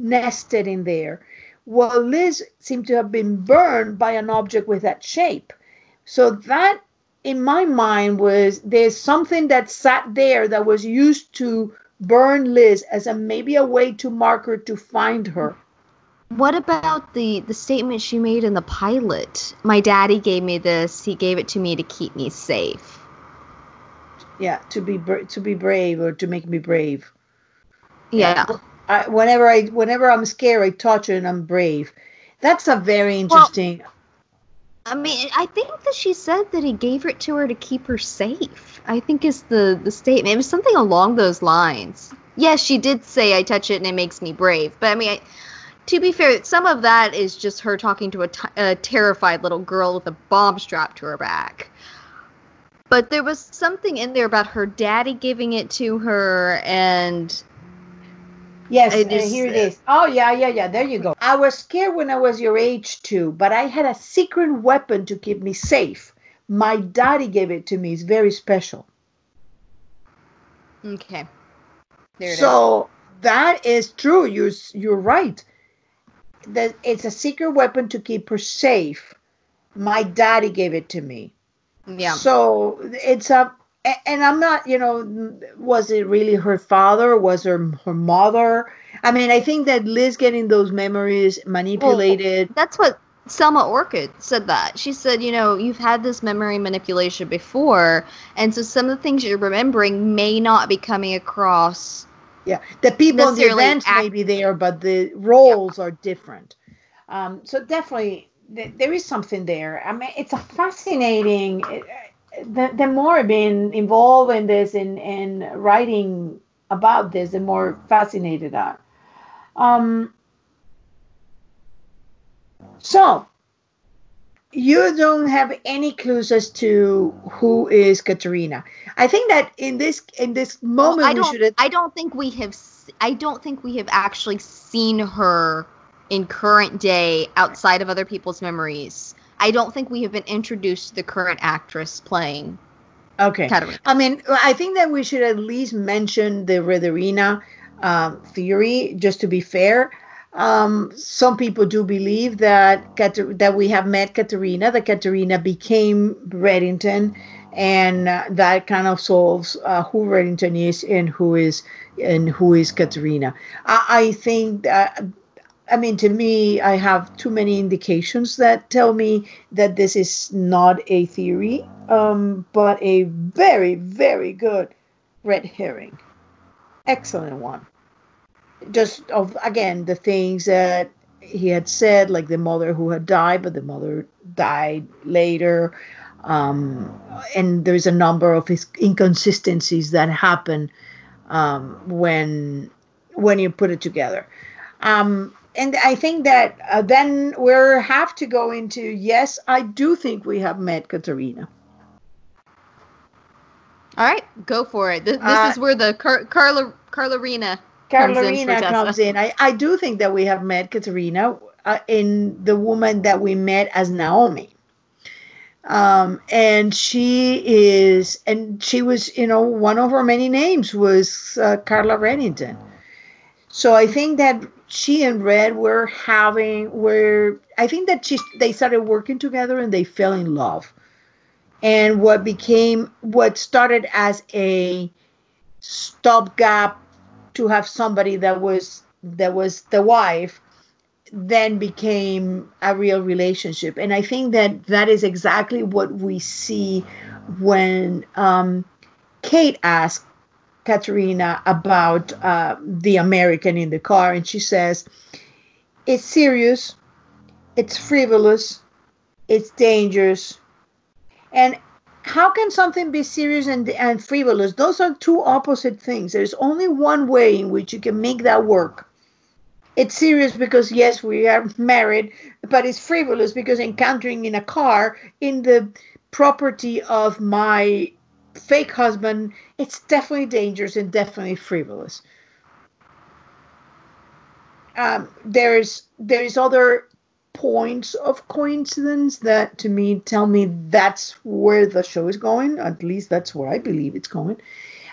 nested in there. Well, Liz seemed to have been burned by an object with that shape. So that in my mind was there's something that sat there that was used to burn Liz as a maybe a way to mark her to find her. what about the the statement she made in the pilot? My daddy gave me this. He gave it to me to keep me safe. Yeah, to be bra- to be brave or to make me brave. Yeah. I, whenever I whenever I'm scared, I touch it and I'm brave. That's a very interesting. I mean, I think that she said that he gave it to her to keep her safe. I think is the the statement. It was something along those lines. Yes, she did say I touch it and it makes me brave. But I mean, I, to be fair, some of that is just her talking to a, t- a terrified little girl with a bomb strapped to her back. But there was something in there about her daddy giving it to her and Yes, It uh, and here it uh, is. Oh yeah, yeah, yeah. There you go. I was scared when I was your age too, but I had a secret weapon to keep me safe. My daddy gave it to me. It's very special. okay. There it is. so that is true. You're you're right. That it's a secret weapon to keep her safe. My daddy gave it to me. Yeah. So it's a- and I'm not, you know, was it really her father? Was her her mother? I mean, I think that Liz getting those memories manipulated. That's what Selma Orchard said that. She said, you know, you've had this memory manipulation before, and so some of the things you're remembering may not be coming across. yeah, the people, in the events act- may be there, but the roles are different. Um, so definitely, th- there is something there. I mean, it's a fascinating. The, the more I've been involved in this and in, in writing about this, the more fascinated I. am. Um, so you don't have any clues as to who is Katarina. I think that in this in this moment I don't. I don't think we have. I don't think we have actually seen her in current day outside of other people's memories. I don't think we have been introduced to the current actress playing okay. Katarina. I mean, I think that we should at least mention the Redderina um, theory, just to be fair. Um, some people do believe that Kater- that we have met Katarina, that Katarina became Reddington, and uh, that kind of solves uh, who Reddington is and who is and who is Katarina. I, I think that. I mean, to me, I have too many indications that tell me that this is not a theory, um, but a very, very good red herring. Excellent one. Just of again the things that he had said, like the mother who had died, but the mother died later. Um, and there's a number of his inconsistencies that happen um, when when you put it together. Um, and I think that uh, then we have to go into yes, I do think we have met Katarina. All right, go for it. This, this Uh, is where the Car- Carla Carlarina comes in for Carolina Tessa. comes in. I, I do think that we have met Katarina uh, in the woman that we met as Naomi. Um, and she is, and she was, you know, one of her many names was uh, Carla Reddington. So I think that she and Red were having, were, I think that she, they started working together and they fell in love. And what became, what started as a stopgap to have somebody that was that was the wife then became a real relationship and i think that that is exactly what we see when um, kate asked katarina about uh, the american in the car and she says it's serious it's frivolous it's dangerous and how can something be serious and, and frivolous? Those are two opposite things. There's only one way in which you can make that work. It's serious because, yes, we are married, but it's frivolous because encountering in a car in the property of my fake husband, it's definitely dangerous and definitely frivolous. Um, there's there's other points of coincidence that to me tell me that's where the show is going. At least that's where I believe it's going.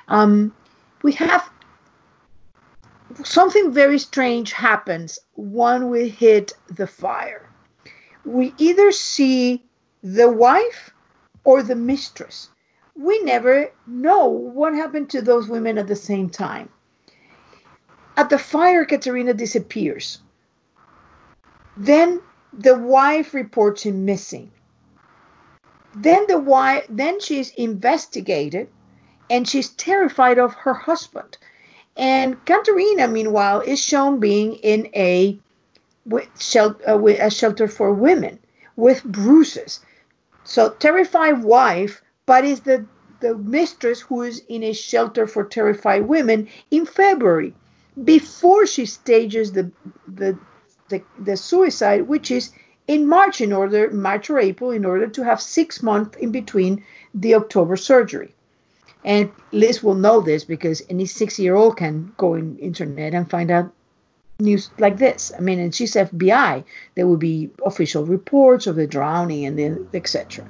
Um, we have something very strange happens when we hit the fire. We either see the wife or the mistress. We never know what happened to those women at the same time. At the fire, Katarina disappears Then the wife reports him missing. Then the wife then she's investigated and she's terrified of her husband. And Katarina, meanwhile, is shown being in a, uh, a shelter for women with bruises. So terrified wife, but is the the mistress who is in a shelter for terrified women in February, before she stages the the the, the suicide, which is in March in order March or April in order to have six months in between the October surgery. And Liz will know this because any six-year-old can go in internet and find out news like this. I mean, and she's FBI. There will be official reports of the drowning and then etc.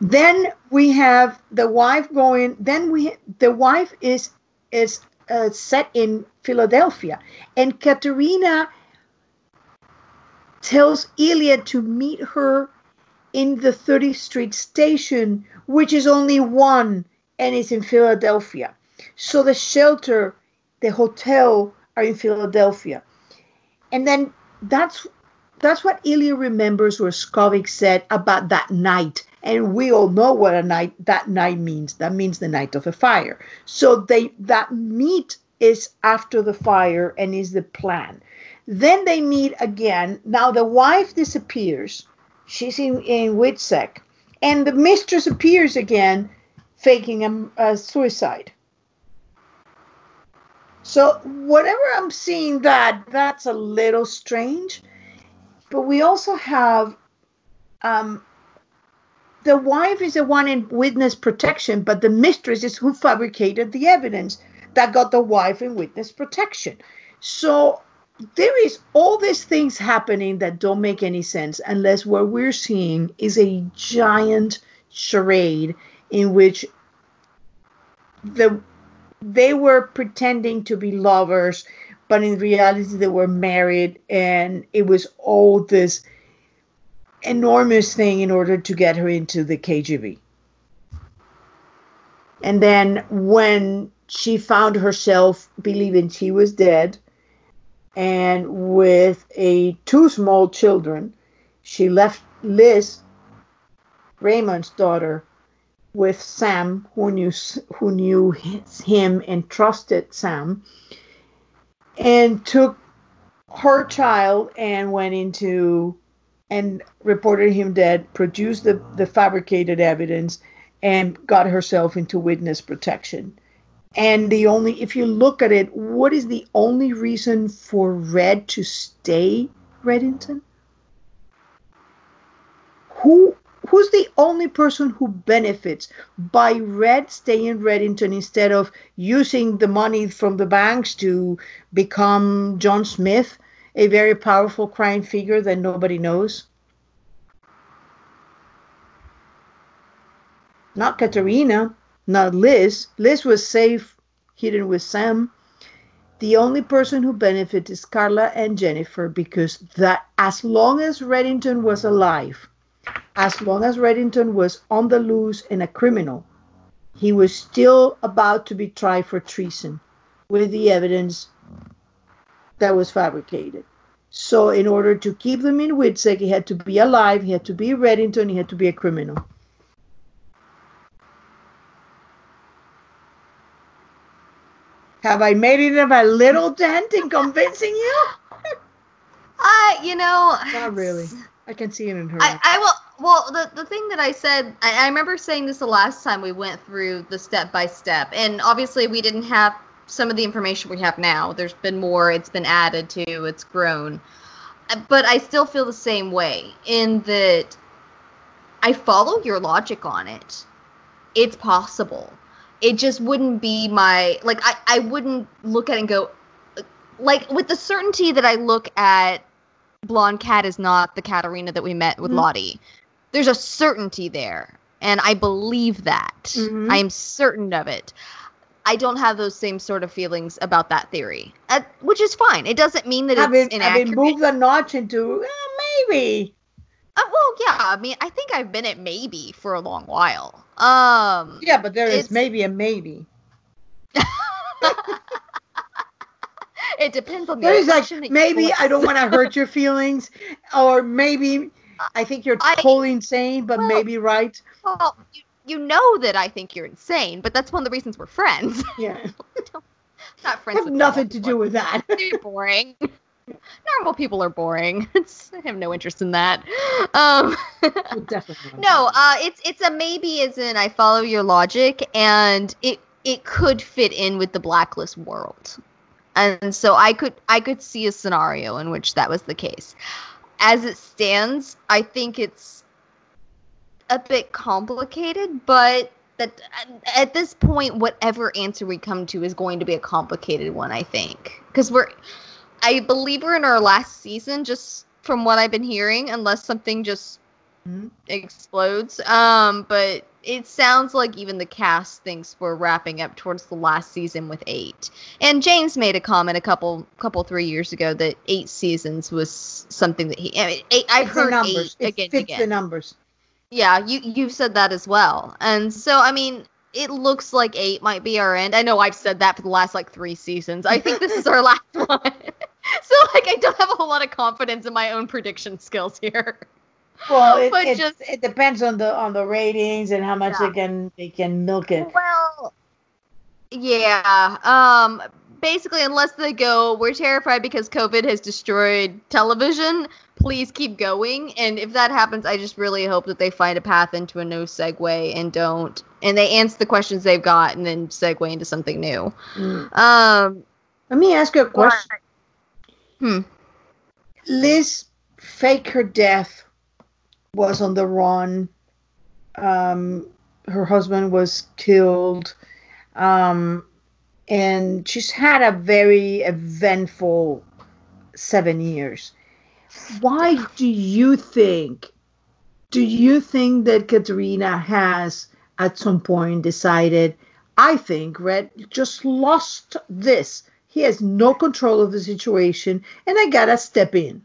Then we have the wife going. Then we the wife is is uh, set in Philadelphia, and Katarina tells Ilya to meet her in the 30th Street station, which is only one and it's in Philadelphia. So the shelter, the hotel are in Philadelphia. And then that's that's what Ilya remembers where Skovic said about that night. And we all know what a night that night means. That means the night of a fire. So they that meet is after the fire and is the plan. Then they meet again. Now the wife disappears. She's in, in Witsec. And the mistress appears again, faking a, a suicide. So whatever I'm seeing that, that's a little strange. But we also have um, the wife is the one in witness protection, but the mistress is who fabricated the evidence that got the wife in witness protection. So there is all these things happening that don't make any sense unless what we're seeing is a giant charade in which the they were pretending to be lovers but in reality they were married and it was all this enormous thing in order to get her into the KGB and then when she found herself believing she was dead and with a two small children, she left Liz, Raymond's daughter, with Sam, who knew who knew him and trusted Sam, and took her child and went into and reported him dead, produced the, the fabricated evidence, and got herself into witness protection. And the only, if you look at it, what is the only reason for Red to stay Reddington? Who who's the only person who benefits by Red staying Reddington instead of using the money from the banks to become John Smith, a very powerful crime figure that nobody knows? Not Katarina. not Liz, Liz was safe hidden with Sam. The only person who benefits is Carla and Jennifer because that as long as Reddington was alive, as long as Reddington was on the loose and a criminal, he was still about to be tried for treason with the evidence that was fabricated. So, in order to keep them in Witsec, he had to be alive, he had to be a Reddington, he had to be a criminal. Have I made it a little dent in convincing you? I, you know. Not really. I can see it in her. I, I will. Well, the, the thing that I said, I, I remember saying this the last time we went through the step by step, and obviously we didn't have some of the information we have now. There's been more, it's been added to, it's grown. Uh, but I still feel the same way in that I follow your logic on it. It's possible it just wouldn't be my like I, I wouldn't look at it and go like with the certainty that I look at Blonde Cat is not the Katarina that we met with mm-hmm. Lottie. There's a certainty there. And I believe that. Mm-hmm. I am certain of it. I don't have those same sort of feelings about that theory, uh, which is fine. It doesn't mean that I it's mean, inaccurate. I mean, move the notch into eh, maybe. Uh, well, yeah. I mean, I think I've been at maybe for a long while. Um. Yeah, but there is maybe a maybe. it depends on the There's like emotion that you maybe. I don't want to hurt your feelings, or maybe I think you're I- totally insane, but Well- maybe right. Well, you, you know that I think you're insane, but that's one of the reasons we're friends. Yeah, Not friends. have nothing to do with that. They're boring. Normal people are boring. It's, I have no interest in that. Um, Definitely. no, uh, it's it's a maybe as in I follow your logic, and it it could fit in with the blacklist world, and so I could I could see a scenario in which that was the case. As it stands, I think it's a bit complicated, but that at this point, whatever answer we come to is going to be a complicated one. I think because we're, I believe we're in our last season, just from what I've been hearing, unless something just Mhm. explodes. Um, but it sounds like even the cast thinks we're wrapping up towards the last season with eight. And James made a comment a couple, couple three years ago that eight seasons was something that he. I mean, eight, I've heard numbers. eight It again fits again. the numbers. Yeah, you you've said that as well. And so I mean, it looks like 8 might be our end. I know I've said that for the last like 3 seasons. I think this is our last one. so like I don't have a whole lot of confidence in my own prediction skills here. Well, it, But it, just- it depends on the on the ratings and how much Yeah. they can they can milk it. Well, yeah. Um basically unless they go we're terrified because COVID has destroyed television, please keep going. And if that happens, I just really hope that they find a path into a no segue and don't and they answer the questions they've got and then segue into something new. Mm. Um Let me ask you a question. Hmm. Liz fake her death was on the run. Um, her husband was killed. Um, and she's had a very eventful seven years. Why do you think? Do you think that Katarina has at some point decided? I think Red just lost this. He has no control of the situation, and I gotta step in.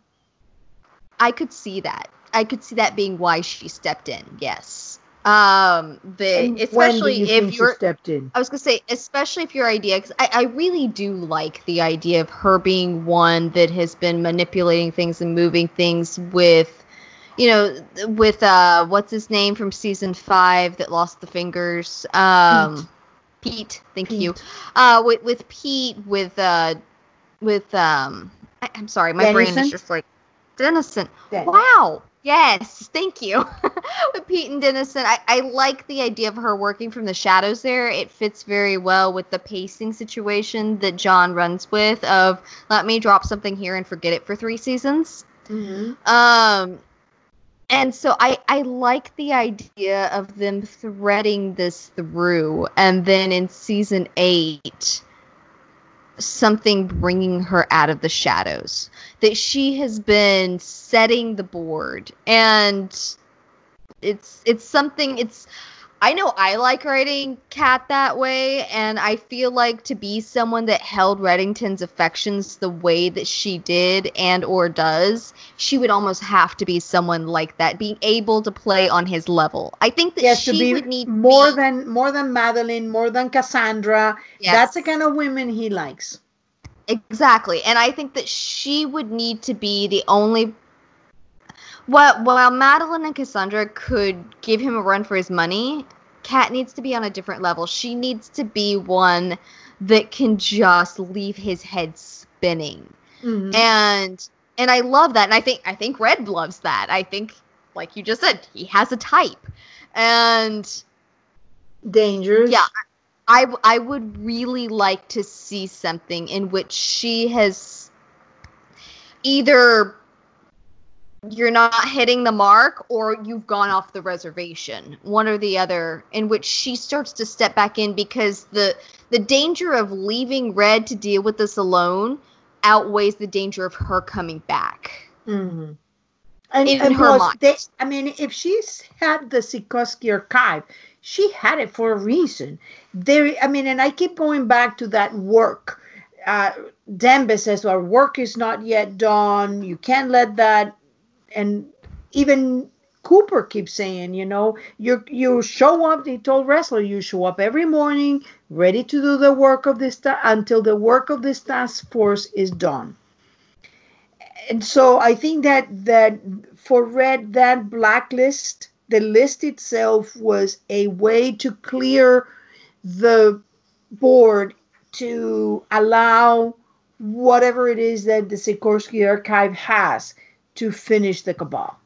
I could see that. I could see that being why she stepped in. Yes. Um the And especially you if you're stepped in. I was gonna say, especially if your idea, because I, I really do like the idea of her being one that has been manipulating things and moving things with, you know, with uh, what's his name from season five that lost the fingers, um, Pete. thank you. Uh, with with Pete, with uh, with um, I, I'm sorry, my brain is just like Dennison. Den- Wow. Yes, thank you. with Pete and Dennison, I, I like the idea of her working from the shadows there. It fits very well with the pacing situation that Jon runs with of let me drop something here and forget it for three seasons. Mhm. Um and so I I like the idea of them threading this through and then in season 8 something bringing her out of the shadows that she has been setting the board. And it's it's something it's I know I like writing Cat that way, and I feel like to be someone that held Reddington's affections the way that she did and or does, she would almost have to be someone like that, being able to play on his level. I think that Yes, she to be would need more be- than more than Madeline, more than Cassandra. Yes. That's the kind of women he likes. Exactly. And I think that she would need to be the only while while Madeline and Cassandra could give him a run for his money, Kat needs to be on a different level. She needs to be one that can just leave his head spinning. Mhm. And and I love that. And I think I think Red loves that. I think like you just said, he has a type. And Dangerous. yeah, I I would really like to see something in which she has either you're not hitting the mark or you've gone off the reservation one or the other in which she starts to step back in because the the danger of leaving red to deal with this alone outweighs the danger of her coming back Mhm. And, In and her mind. they, I mean, if she's had the Sikorsky archive, she had it for a reason. There, I mean, and I keep going back to that work. Uh, Dembe says our work is not yet done. You can't let that, and even Cooper keeps saying, you know, you you show up. He told Ressler, you show up every morning, ready to do the work of this ta- until the work of this task force is done. And so I think that that for Red, that blacklist, the list itself was a way to clear the board to allow whatever it is that the Sikorsky archive has to finish the cabal.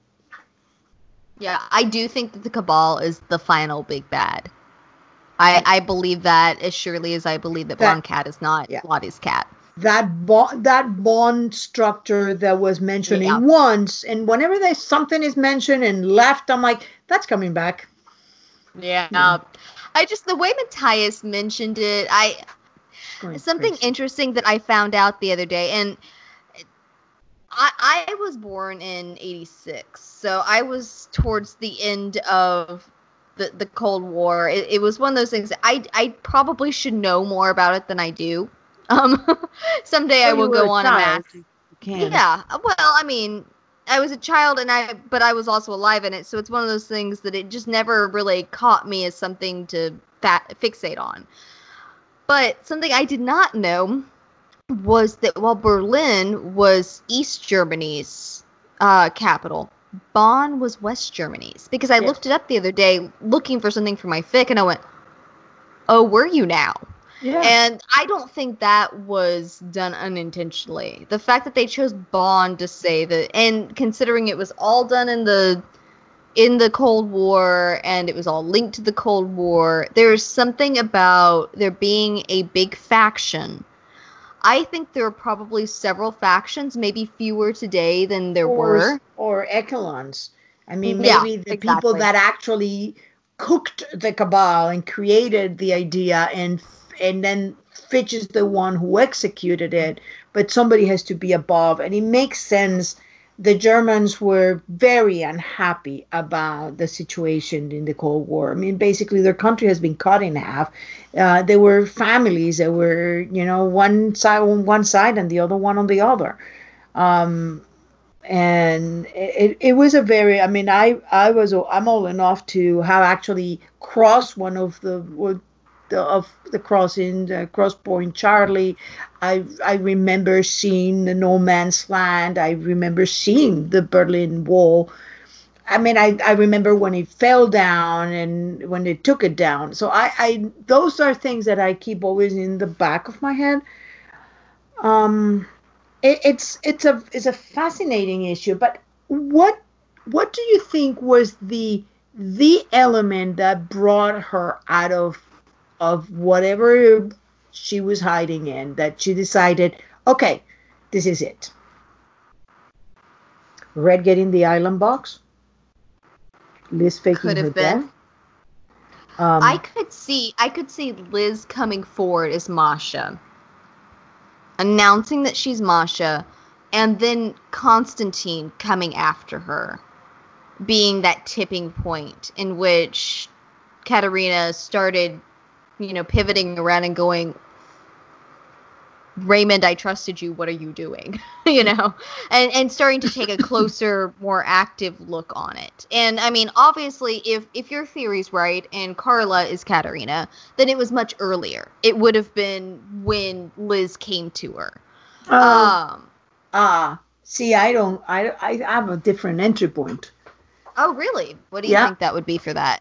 Yeah, I do think that the Cabal is the final big bad. I I believe that as surely as I believe that, That- Blonde Cat is not yeah. Lottie's cat. That bond, that bond structure that was mentioned Yeah. once, and whenever there's something is mentioned and left, I'm like, that's coming back. Yeah. Yeah. I just the way Matthias mentioned it, I Going something crazy. interesting that I found out the other day, and I I was born in '86, so I was towards the end of the the Cold War. It, it was one of those things. that I I probably should know more about it than I do. Um, someday I will go on a mass. Yeah. Well, I mean, I was a child and I but I was also alive in it, so it's one of those things that it just never really caught me as something to fa- fixate on. But something I did not know was that while Berlin was East Germany's uh, capital, Bonn was West Germany's. Because I Yes. looked it up the other day looking for something for my fic and I went, "Oh, were you now?" Yeah. And I don't think that was done unintentionally. The fact that they chose Bond to say that, and considering it was all done in the in the Cold War and it was all linked to the Cold War, there's something about there being a big faction. I think there are probably several factions, maybe fewer today than there or, were. or echelons. I mean, Yeah, maybe the people that actually cooked the cabal and created the idea, and and then Fitch is the one who executed it. But somebody has to be above, and it makes sense. The Germans were very unhappy about the situation in the Cold War. I mean, basically, their country has been cut in half. Uh, there were families that were, you know, one side on one side and the other one on the other. Um, and it, it was a very i mean i i was i'm old enough to have actually crossed one of the of the crossing the cross point charlie i i remember seeing the no man's land. I remember seeing the berlin wall. I mean i i remember when it fell down and when they took it down. So i i those are things that i keep always in the back of my head. Um it, it's it's a it's a fascinating issue but what what do you think was the the element that brought her out of of whatever she was hiding in that she decided okay this is it. Red getting the island box. Liz faking Could her have been. death. Um, I could see I could see Liz coming forward as Masha, announcing that she's Masha, and then Constantine coming after her, being that tipping point in which Katarina started, you know, pivoting around and going, Raymond, I trusted you. What are you doing? you know, and and starting to take a closer, more active look on it. And I mean, obviously, if if your theory's right and Carla is Katarina, then it was much earlier. It would have been when Liz came to her. um, Um. ah see i don't i i have a different entry point Oh, really? What do you Yeah. think that would be for that?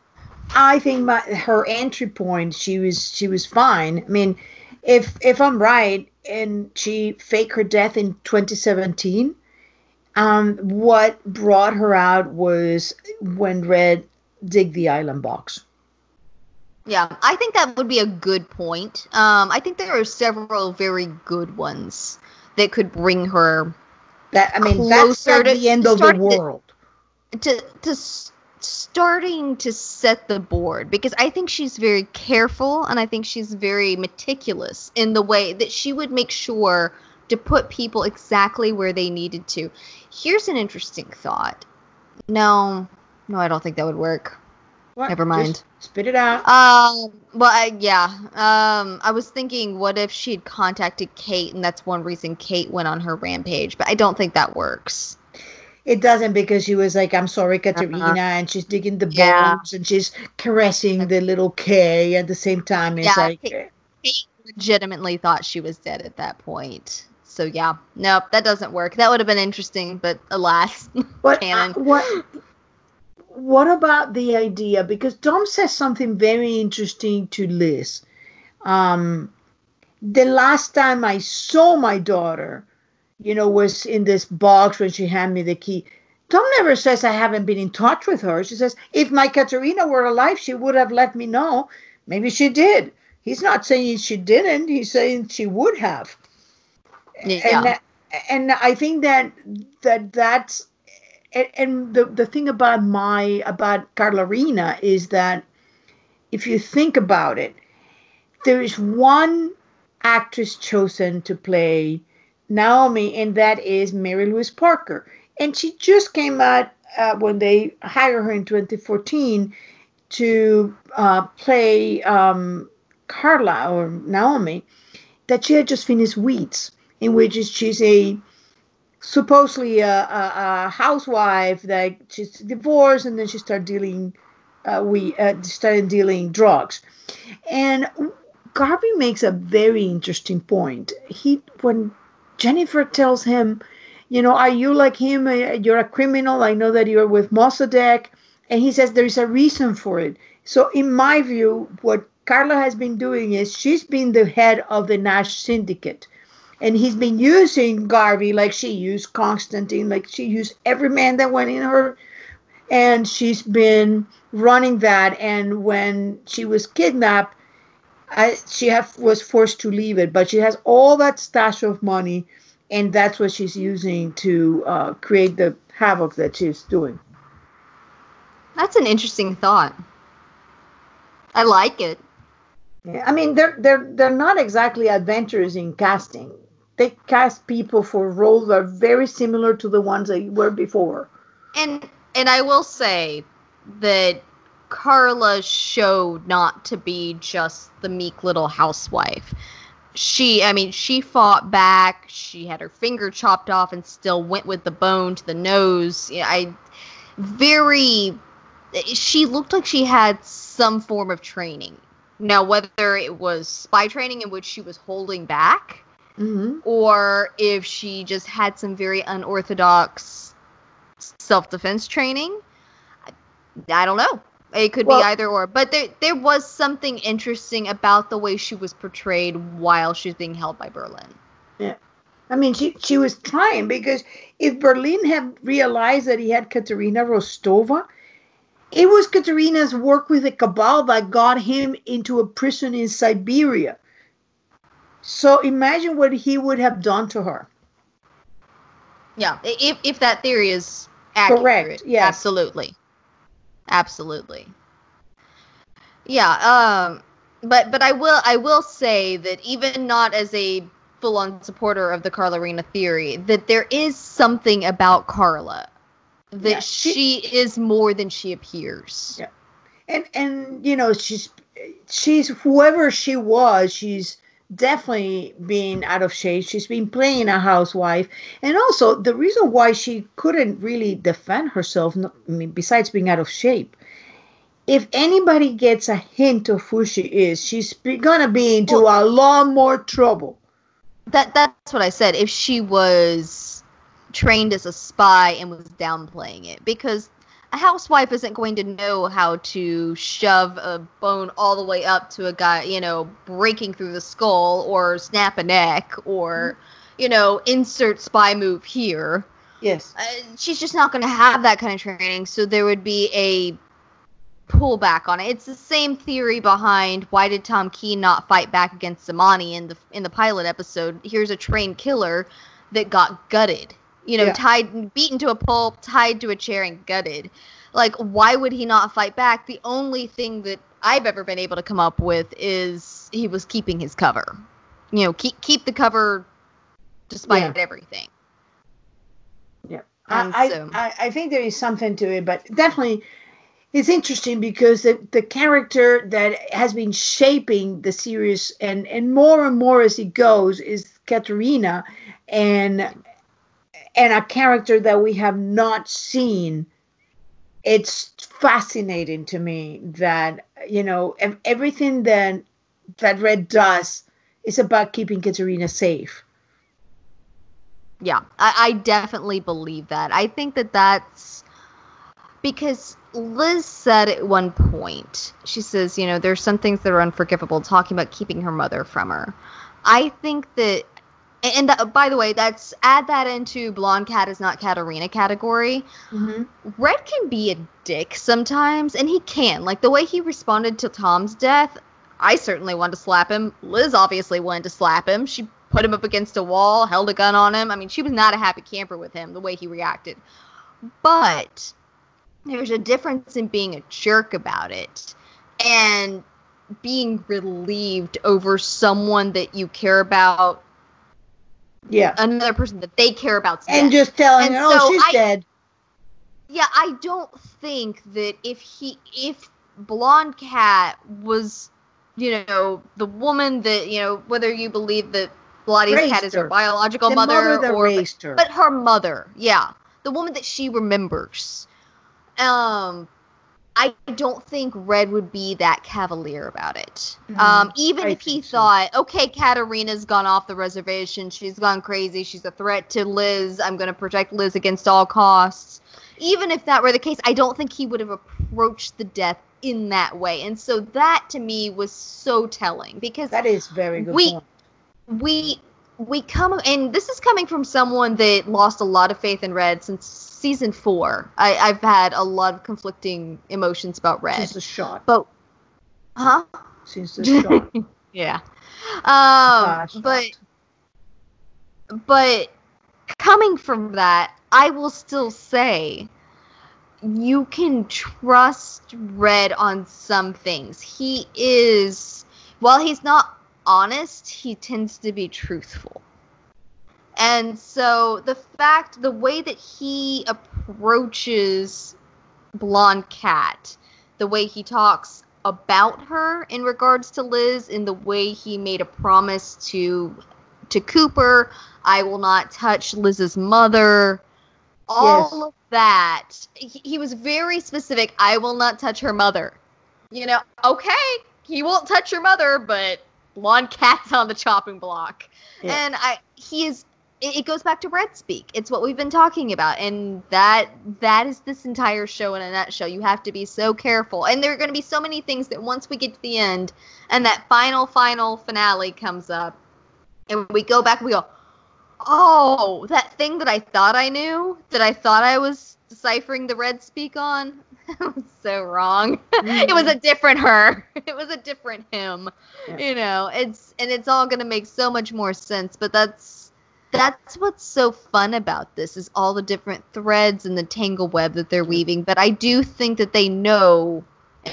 I think my her entry point she was she was fine. I mean, if if I'm right and she faked her death in 2017, um, what brought her out was when Red dig the island box. Yeah, I think that would be a good point. Um, I think there are several very good ones that could bring her That I mean, that's Closer to- the end to of the world. to to s- starting to set the board because I think she's very careful and I think she's very meticulous in the way that she would make sure to put people exactly where they needed to. Here's an interesting thought. No, no, I don't think that would work. What? Never mind. Just spit it out. Um, well, I, yeah. Um, I was thinking, what if she had contacted Kate, and that's one reason Kate went on her rampage, but I don't think that works. It doesn't because she was like, I'm sorry, Katarina, Uh-huh. and she's digging the bones Yeah. and she's caressing the little K at the same time. It's Yeah, like, Kate- Kate legitimately thought she was dead at that point. So yeah, nope, that doesn't work. That would have been interesting, but alas. But uh, what what about the idea? Because Tom says something very interesting to Liz. Um, the last time I saw my daughter, you know, was in this box when she handed me the key. Tom never says I haven't been in touch with her. She says if my Katarina were alive, she would have let me know. Maybe she did. He's not saying she didn't. He's saying she would have Yeah. and and I think that that that's and, the the thing about my about Carlarina is that if you think about it, there is one actress chosen to play Naomi, and that is Mary Louise Parker, and she just came out uh, when they hired her in 2014 to uh, play um, Carla or Naomi, that she had just finished Weeds in which she's a supposedly a, a, a housewife that she's divorced and then she started dealing uh, we uh, started dealing drugs. And garvey makes a very interesting point. He when jennifer tells him you know are you like him? Uh, you're a criminal. I know that you're with mossadegh. And he says there's a reason for it. So in my view what carla has been doing is she's been the head of the nash syndicate. And he's been using Garvey like she used Constantine, like she used every man that went in her, and she's been running that. And when she was kidnapped, I, she have, was forced to leave it, but she has all that stash of money, and that's what she's using to uh, create the havoc that she's doing. That's an interesting thought. I like it. Yeah, I mean, they're they're they're not exactly adventurous in casting. They cast people for roles that are very similar to the ones they were before. And and I will say that Carla showed not to be just the meek little housewife. She, I mean, she fought back. She had her finger chopped off and still went with the bone to the nose. Yeah, I very. She looked like she had some form of training. Now, whether it was spy training in which she was holding back, Mm-hmm. or if she just had some very unorthodox self-defense training I, I don't know it could Well- be either or but there there was something interesting about the way she was portrayed while she was being held by berlin Yeah. I mean, she she was trying because if Berlin had realized that he had Katarina Rostova, it was Katarina's work with the cabal that got him into a prison in Siberia. So imagine what he would have done to her. yeah if if that theory is accurate Correct, yes. absolutely absolutely yeah um but but i will i will say that even not as a full-on supporter of the carla Rena theory that there is something about carla that Yeah, she, she- is more than she appears Yeah. and and you know she's she's whoever she was she's definitely been out of shape. She's been playing a housewife. And also the reason why she couldn't really defend herself I mean, besides being out of shape if anybody gets a hint of who she is she's gonna be into a lot more trouble. That that's what i said. If she was trained as a spy and was downplaying it because a housewife isn't going to know how to shove a bone all the way up to a guy, you know, breaking through the skull or snap a neck or, you know, insert spy move here. yes Uh, she's just not going to have that kind of training, so there would be a pullback on it. It's the same theory behind why did Tom Keen not fight back against Zamani in the in the pilot episode? Here's a trained killer that got gutted. You know, Yeah. tied beaten to a pulp, tied to a chair and gutted. Like why would he not fight back? The only thing that I've ever been able to come up with is he was keeping his cover. You know, keep keep the cover despite Yeah. everything. Yeah, I, so- I, I think there is something to it, but definitely it's interesting because the, the character that has been shaping the series and, and more and more as it goes is Katarina. And and a character that we have not seen it's fascinating to me that you know ev- everything that that red does is about keeping katarina safe Yeah, I, I definitely believe that. I think that that's because Liz said at one point, she says, you know, there's some things that are unforgivable, talking about keeping her mother from her. I think that, and that, by the way, that's add that into blonde cat is not Katarina category. mm-hmm. Red can be a dick sometimes, and he can. Like the way he responded to Tom's death, I certainly wanted to slap him. Liz obviously wanted to slap him. She put him up against a wall, held a gun on him. I mean, she was not a happy camper with him, the way he reacted. But there's a difference in being a jerk about it and being relieved over someone that you care about, yeah another person that they care about. and just telling And her oh so she's I- dead yeah, I don't think that if he if Blonde Cat was, you know, the woman that you know, whether you believe that Blottie's cat is her her. biological the mother, mother or her but her mother, yeah, the woman that she remembers. Um, I don't think Red would be that cavalier about it. Mhm. Um, even I if he think so. thought, okay, Katarina's gone off the reservation, she's gone crazy, she's a threat to Liz, I'm going to protect Liz against all costs. Even if that were the case, I don't think he would have approached the death in that way. And so that to me was so telling because that is very good We- point. we we come and this is coming from someone that lost a lot of faith in red since season four. I, i've had a lot of conflicting emotions about red. Since the shot. But huh? Since the shot. Yeah. Um but but coming from that i will still say you can trust red on some things. He is while he's not honest he tends to be truthful and so the fact the way that he approaches blonde cat the way he talks about her in regards to Liz in the way he made a promise to to Cooper, I will not touch Liz's mother. All Yes. of that. He, he was very specific. I will not touch her mother. You know, okay, he won't touch your mother, but blonde cat's on the chopping block. Yeah. And I he is it, it goes back to red speak it's what we've been talking about and that that is this entire show in a nutshell you have to be so careful and there are going to be so many things that once we get to the end and that final final finale comes up and we go back and we go oh that thing that i thought i knew that i thought i was deciphering the red speak on so wrong. It was a different her. It was a different him Yeah. you know? It's and it's all going to make so much more sense but that's that's what's so fun about this is all the different threads and the tangle web that they're weaving. But i do think that they know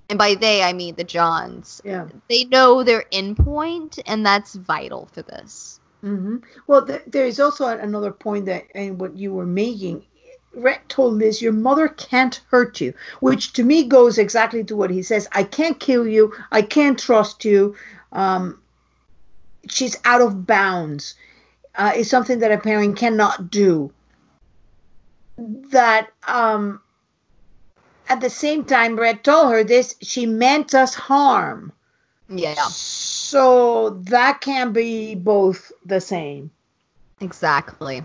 and by they i mean the johns. Yeah. They know their endpoint and that's vital for this. Hmm Well, th- there is also another point that, and what you were making. Red told Liz, "Your mother can't hurt you," which to me goes exactly to what he says. I can't kill you. I can't trust you. Um, she's out of bounds. Uh, it's something that a parent cannot do. That um, at the same time, Red told her this. She meant us harm. yeah So that can be both the same. exactly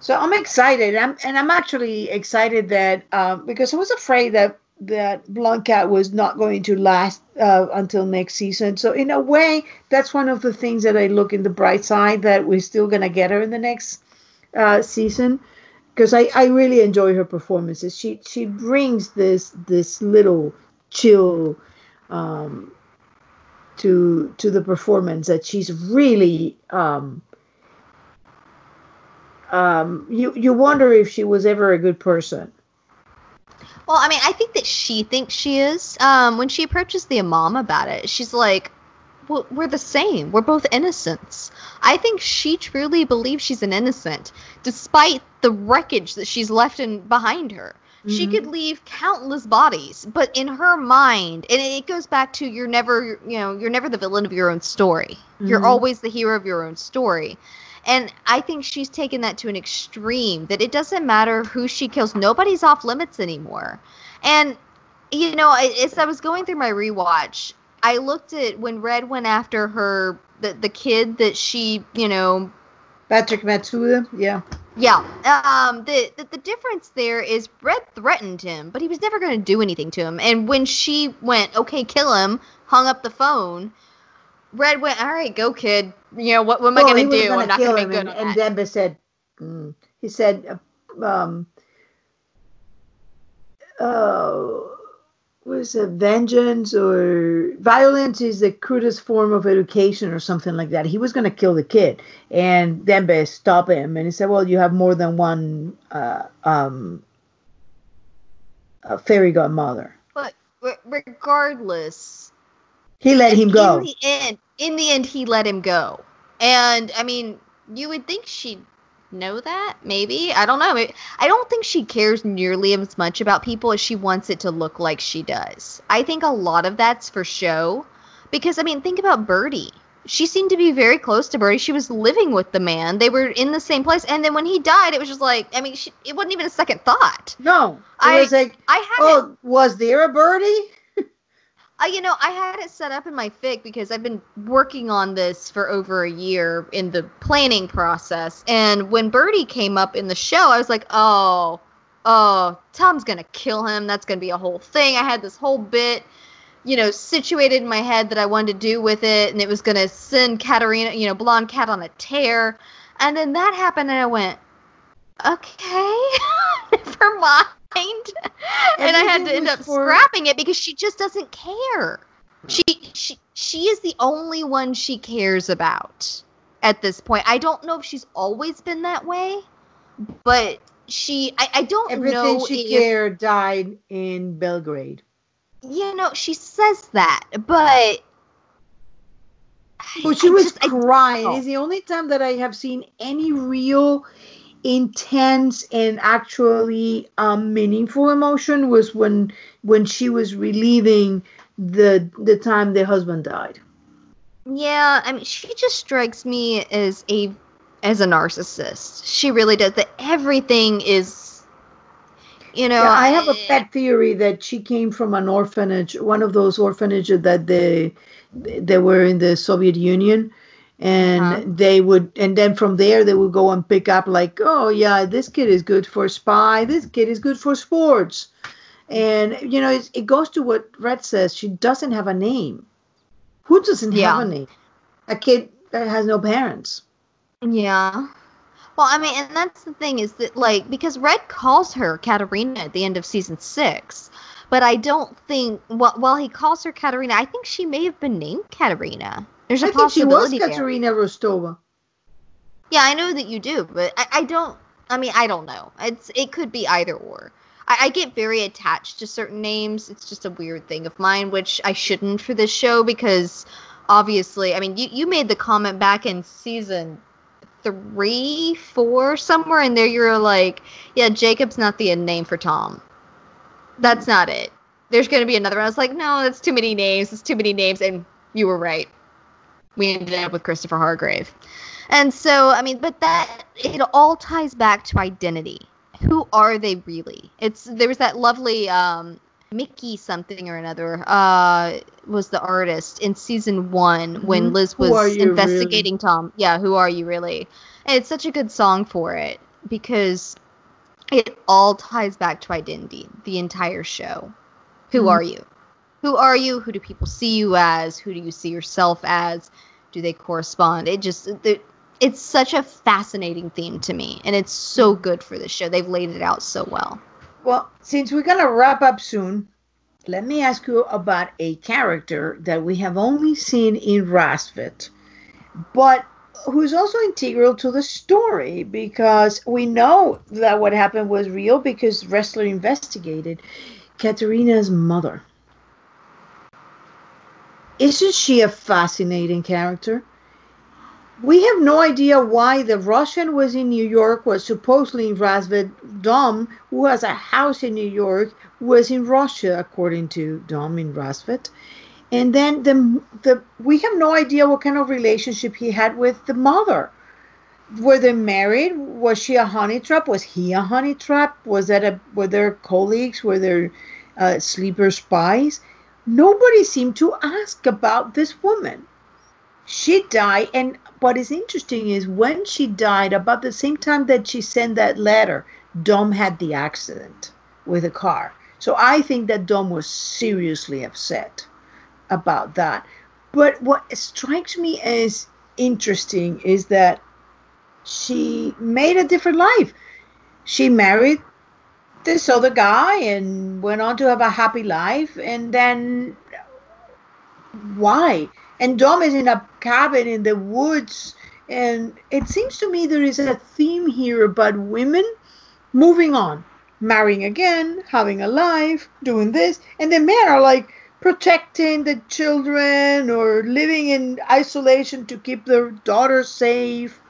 So I'm excited. I'm and I'm actually excited that um, because I was afraid that that Blonde Cat was not going to last uh, until next season. So in a way, that's one of the things that I look in the bright side that we're still gonna get her in the next uh, season because I, I really enjoy her performances. She she brings this this little chill um, to to the performance that she's really um, um, you you wonder if she was ever a good person. Well, I mean, I think that she thinks she is. Um, when she approaches the imam about it, she's like, well, "We're the same. We're both innocents." I think she truly believes she's an innocent, despite the wreckage that she's left in behind her. She Mhm. could leave countless bodies, but in her mind, and it goes back to you're never, you know, you're never the villain of your own story. You're Mhm. always the hero of your own story. And I think she's taken that to an extreme that it doesn't matter who she kills, nobody's off limits anymore. And you know, as I was going through my rewatch, I looked at when Red went after her the the kid that she, you know, Patrick Matsuda, yeah. Yeah. Um the, the the difference there is Red threatened him, but he was never going to do anything to him. And when she went, "Okay, kill him," hung up the phone, Red went, "All right, go kid. You know, what, what am well, I going to do? I'm not going to be good and, and Dembe said mm, he said um uh was it vengeance or violence is the crudest form of education or something like that. He was going to kill the kid, and Dembe stopped him, and he said, "Well, you have more than one uh, um, fairy godmother." But regardless, he let him go. In the end, in the end, he let him go, and I mean, you would think she'd know that maybe. I don't know. I don't think she cares nearly as much about people as she wants it to look like she does. I think a lot of that's for show. Because i mean think about birdie. She seemed to be very close to birdie. She was living with the man. They were in the same place. And then when he died it was just like i mean she, it wasn't even a second thought. No. It I, was like i had oh was there a birdie uh, you know, I had it set up in my fic because I've been working on this for over a year in the planning process. And when Birdie came up in the show, I was like, oh, oh, Tom's going to kill him. That's going to be a whole thing. I had this whole bit, you know, situated in my head that I wanted to do with it. And it was going to send Katarina, you know, Blonde Cat on a tear. And then that happened, and I went, okay, never mind. and I had to end up for... scrapping it because she just doesn't care. She she she is the only one she cares about at this point. I don't know if she's always been that way, but she I, I don't Everything know. Everything she if, cared died in Belgrade. You know, she says that, but well, she I was just, crying. It's the only time that I have seen any real intense and actually um, meaningful emotion was when when she was relieving the the time the husband died. Yeah, I mean, she just strikes me as a as a narcissist. She really does. That everything is, you know. Yeah, I have a pet theory that she came from an orphanage, one of those orphanages that they they were in the Soviet Union, and uh-huh. they would and then from there they would go and pick up like oh yeah this kid is good for spy. This kid is good for sports. And you know it goes to what red says she doesn't have a name. Who doesn't yeah. have a name? A kid that has no parents. Yeah. Well i mean and that's the thing is that like because red calls her katarina at the end of season six but i don't think well, while he calls her katarina i think she may have been named katarina there's a I possibility think she was Katarina Rostova. Yeah, I know that you do, but I, I, don't. I mean, I don't know. It's it could be either or. I, I get very attached to certain names. It's just a weird thing of mine, which I shouldn't for this show because obviously, I mean, you you made the comment back in season three, four, somewhere in there. You're like, yeah, Jacob's not the name for Tom. That's not it. There's going to be another. I was like, no, that's too many names. It's too many names, and you were right we ended up with Christopher Hargrave. And so, I mean, but that it all ties back to identity. Who are they really? It's there was that lovely um, Mikky something or another uh, was the artist in season one mm-hmm. when Liz was investigating really? Tom. Yeah, who are you really? And it's such a good song for it because it all ties back to identity. The entire show. Who mm-hmm. are you? Who are you? Who do people see you as? Who do you see yourself as? Do they correspond? It just it's such a fascinating theme to me, and it's so good for this show. They've laid it out so well. Well, since we're gonna wrap up soon, let me ask you about a character that we have only seen in Rassvet, but who's also integral to the story because we know that what happened was real because Ressler investigated Katarina's mother. Isn't she a fascinating character? We have no idea why the Russian was in New York, was supposedly in Rassvet. Dom, who has a house in New York, was in Russia, according to Dom in Rassvet. And then the, the we have no idea what kind of relationship he had with the mother. were they married? Was she a honey trap? Was he a honey trap? Was that a were there colleagues? Were there uh, sleeper spies? Nobody seemed to ask about this woman. She died, and what is interesting is when she died, about the same time that she sent that letter, Dom had the accident with a car. So I think that Dom was seriously upset about that. But what strikes me as interesting is that she made a different life. She married this other guy and went on to have a happy life. And then why? And Dom is in a cabin in the woods. And it seems to me there is a theme here about women moving on, marrying again, having a life, doing this. And the men are like protecting the children or living in isolation to keep their daughters safe.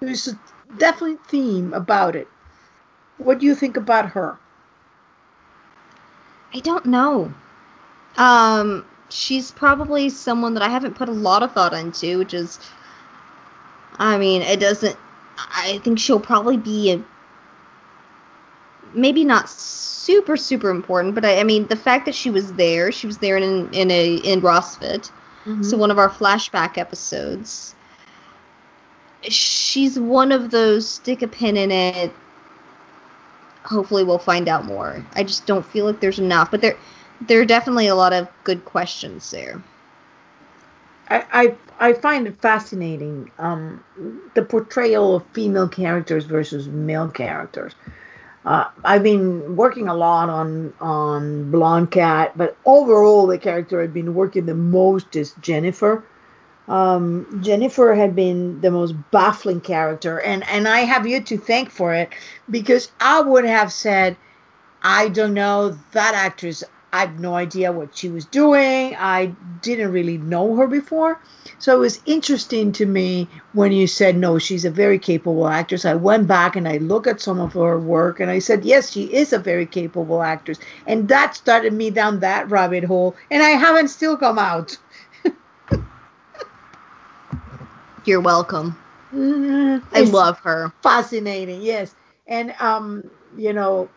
There's a definite theme about it. What do you think about her? I don't know. Um, she's probably someone that I haven't put a lot of thought into, which is, I mean, it doesn't. I think she'll probably be a, maybe not super super important, but I, I mean the fact that she was there, she was there in in a in Rassvet, mm-hmm. so one of our flashback episodes. She's one of those stick a pin in it hopefully we'll find out more. I just don't feel like there's enough, but there there are definitely a lot of good questions there. I I, I find it fascinating um, the portrayal of female characters versus male characters. Uh, I've been working a lot on on Blonde Cat, but overall the character I've been working the most is Jennifer um, Jennifer had been the most baffling character, and and I have you to thank for it because I would have said, I don't know that actress. I have no idea what she was doing. I didn't really know her before. So it was interesting to me when you said, no, she's a very capable actress. I went back and I looked at some of her work and I said, yes, she is a very capable actress. And that started me down that rabbit hole. And I haven't still come out. You're welcome. Mm-hmm. I love her. Fascinating, yes. And um, you know,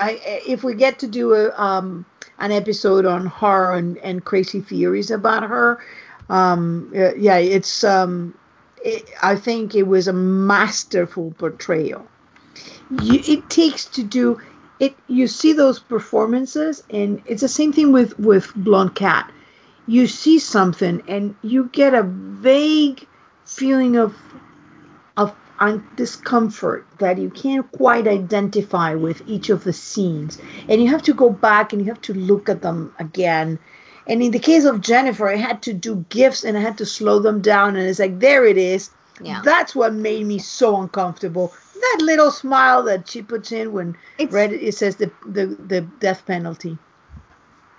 I if we get to do a um an episode on her and, and crazy theories about her, um, yeah, it's um, it, I think it was a masterful portrayal. You, it takes to do it. You see those performances, and it's the same thing with with Blonde Cat. You see something, and you get a vague feeling of of discomfort that you can't quite identify with each of the scenes. And you have to go back and you have to look at them again. And in the case of jennifer i had to do gifts and i had to slow them down. And it's like there it is. Yeah. that's what made me so uncomfortable. That little smile that she puts in when it's, read it says the, the the death penalty.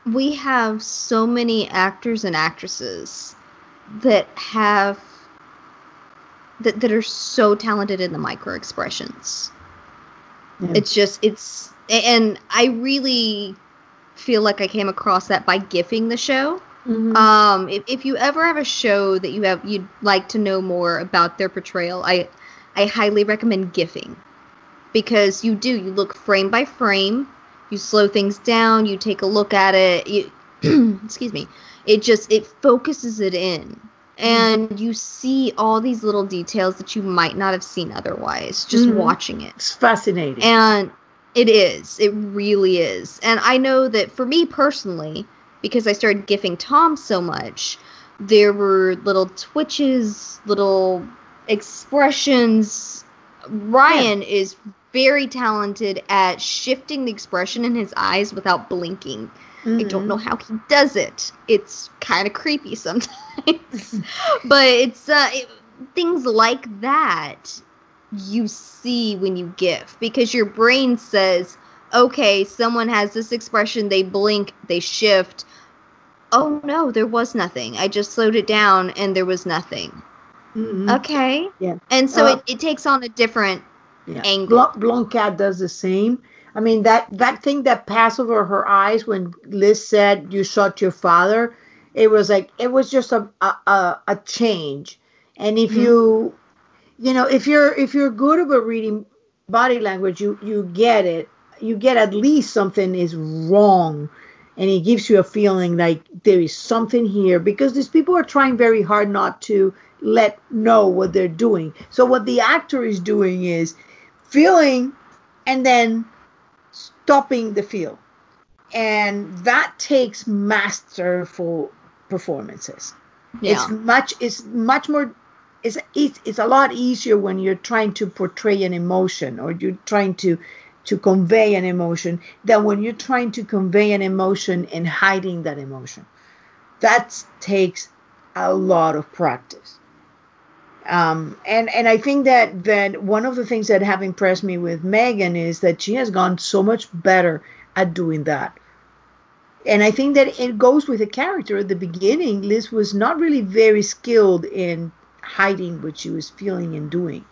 We have so many actors and actresses that have that, that are so talented in the micro expressions. Yeah. It's just it's and I really feel like I came across that by gifting the show. Mm-hmm. Um, if, if you ever have a show that you have you'd like to know more about their portrayal, I I highly recommend gifting because you do you look frame by frame, you slow things down, you take a look at it. You excuse me, it just it focuses it in and you see all these little details that you might not have seen otherwise just mm-hmm. watching it. It's fascinating. And it is. It really is. And I know that for me personally, because I started gifting Tom so much, there were little twitches, little expressions. Ryan yeah. is very talented at shifting the expression in his eyes without blinking. Mm-hmm. I don't know mm-hmm. how he does it. It's kind of creepy sometimes. but it's uh, it, things like that you see when you GIF because your brain says, okay, someone has this expression, they blink, they shift. Oh no, there was nothing. I just slowed it down and there was nothing. Mm-hmm. Okay. Yeah. And so uh, it, it takes on a different yeah. angle. Blonde Cat does the same. I mean that that thing that passed over her eyes when Liz said you shot your father, it was like it was just a a, a change. And if mm-hmm. you you know, if you're if you're good about reading body language, you you get it. You get at least something is wrong, and it gives you a feeling like there is something here because these people are trying very hard not to let know what they're doing. So what the actor is doing is feeling and then stopping the field. And that takes masterful performances. Yeah. It's much it's much more it's, it's it's a lot easier when you're trying to portray an emotion or you're trying to to convey an emotion than when you're trying to convey an emotion and hiding that emotion. That takes a lot of practice. Um, and and I think that that one of the things that have impressed me with Megan is that she has gone so much better at doing that. And I think that it goes with the character. At the beginning, Liz was not really very skilled in hiding what she was feeling and doing.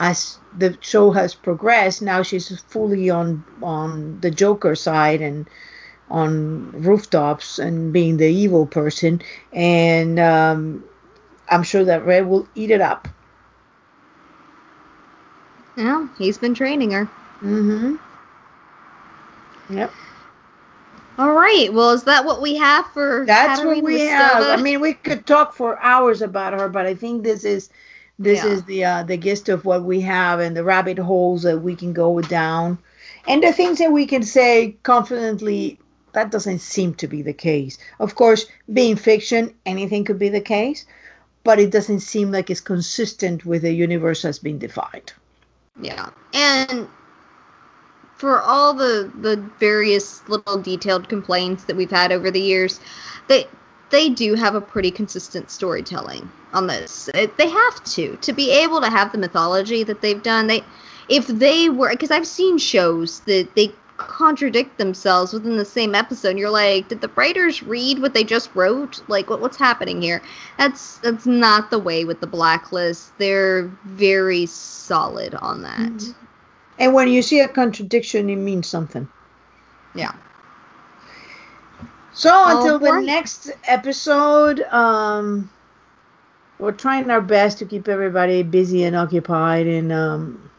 As the show has progressed, now she's fully on on the Joker side and on rooftops and being the evil person. And um, I'm sure that Ray will eat it up. Yeah, he's been training her. Mm-hmm. Yep. All right. Well, is that what we have for That's Katarina what we have. I mean, we could talk for hours about her, but I think this is this Yeah. is the uh, the gist of what we have and the rabbit holes that we can go down, and the things that we can say confidently. That doesn't seem to be the case. Of course, being fiction, anything could be the case, but it doesn't seem like it's consistent with the universe has been defined. Yeah. And for all the the various little detailed complaints that we've had over the years, they they do have a pretty consistent storytelling on this. It- They have to to be able to have the mythology that they've done. They if they were because I've seen shows that they contradict themselves within the same episode. You're like, did the writers read what they just wrote? Like, what, what's happening here? That's that's not the way with the blacklist. They're very solid on that. Mhm. And when you see a contradiction, it means something. Yeah. So until the Alright. next episode, um, we're trying our best to keep everybody busy and occupied. And um,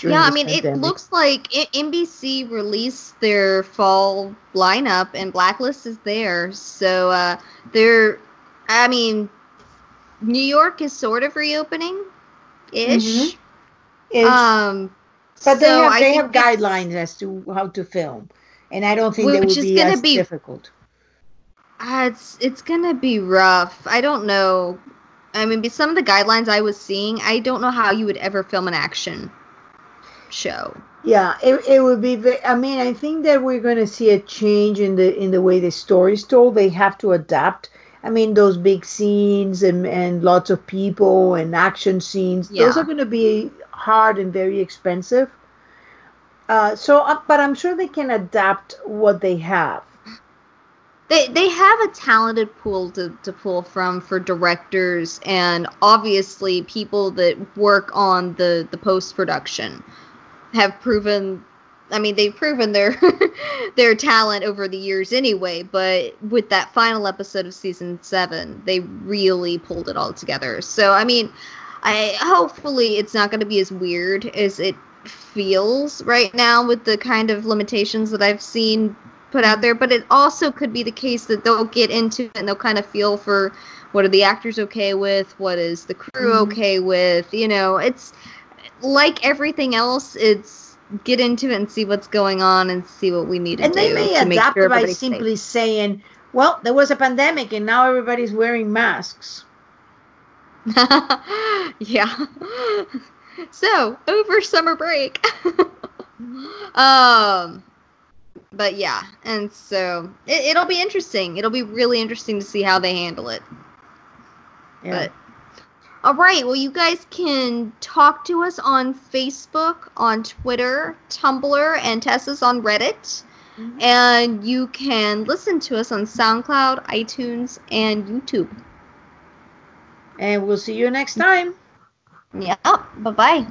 Yeah, I mean, it looks like NBC released their fall lineup, and Blacklist is there. So uh, they're, I mean, New York is sort of reopening, ish. Mhm. It's- Um, but they so have they have guidelines as to how to film, and I don't think they Which would is be as be- difficult. Uh, it's it's gonna be rough. I don't know. I mean, some of the guidelines I was seeing, I don't know how you would ever film an action show. Yeah, it, it would be. Very, I mean, I think that we're going to see a change in the in the way the story's told. They have to adapt. I mean, those big scenes and and lots of people and action scenes. Yeah. Those are going to be hard and very expensive. Uh, so, uh, but I'm sure they can adapt what they have. They they have a talented pool to, to pull from for directors and obviously people that work on the, the post production have proven I mean they've proven their their talent over the years anyway, but with that final episode of season seven, they really pulled it all together. So I mean I hopefully it's not gonna be as weird as it feels right now with the kind of limitations that I've seen put out there, but it also could be the case that they'll get into it and they'll kind of feel for what are the actors okay with, what is the crew Mhm. okay with, you know, it's like everything else, it's get into it and see what's going on and see what we need to do. And they may adapt sure by everybody's safe. simply saying, "Well, there was a pandemic and now everybody's wearing masks." yeah. So, over summer break. um but yeah, and so it, it'll be interesting. It'll be really interesting to see how they handle it. Yeah. But all right, well, you guys can talk to us on Facebook, on Twitter, Tumblr, and Tessa's on Reddit. Mhm. And you can listen to us on SoundCloud, iTunes, and YouTube. and we'll see you next time. Yeah. Bye bye.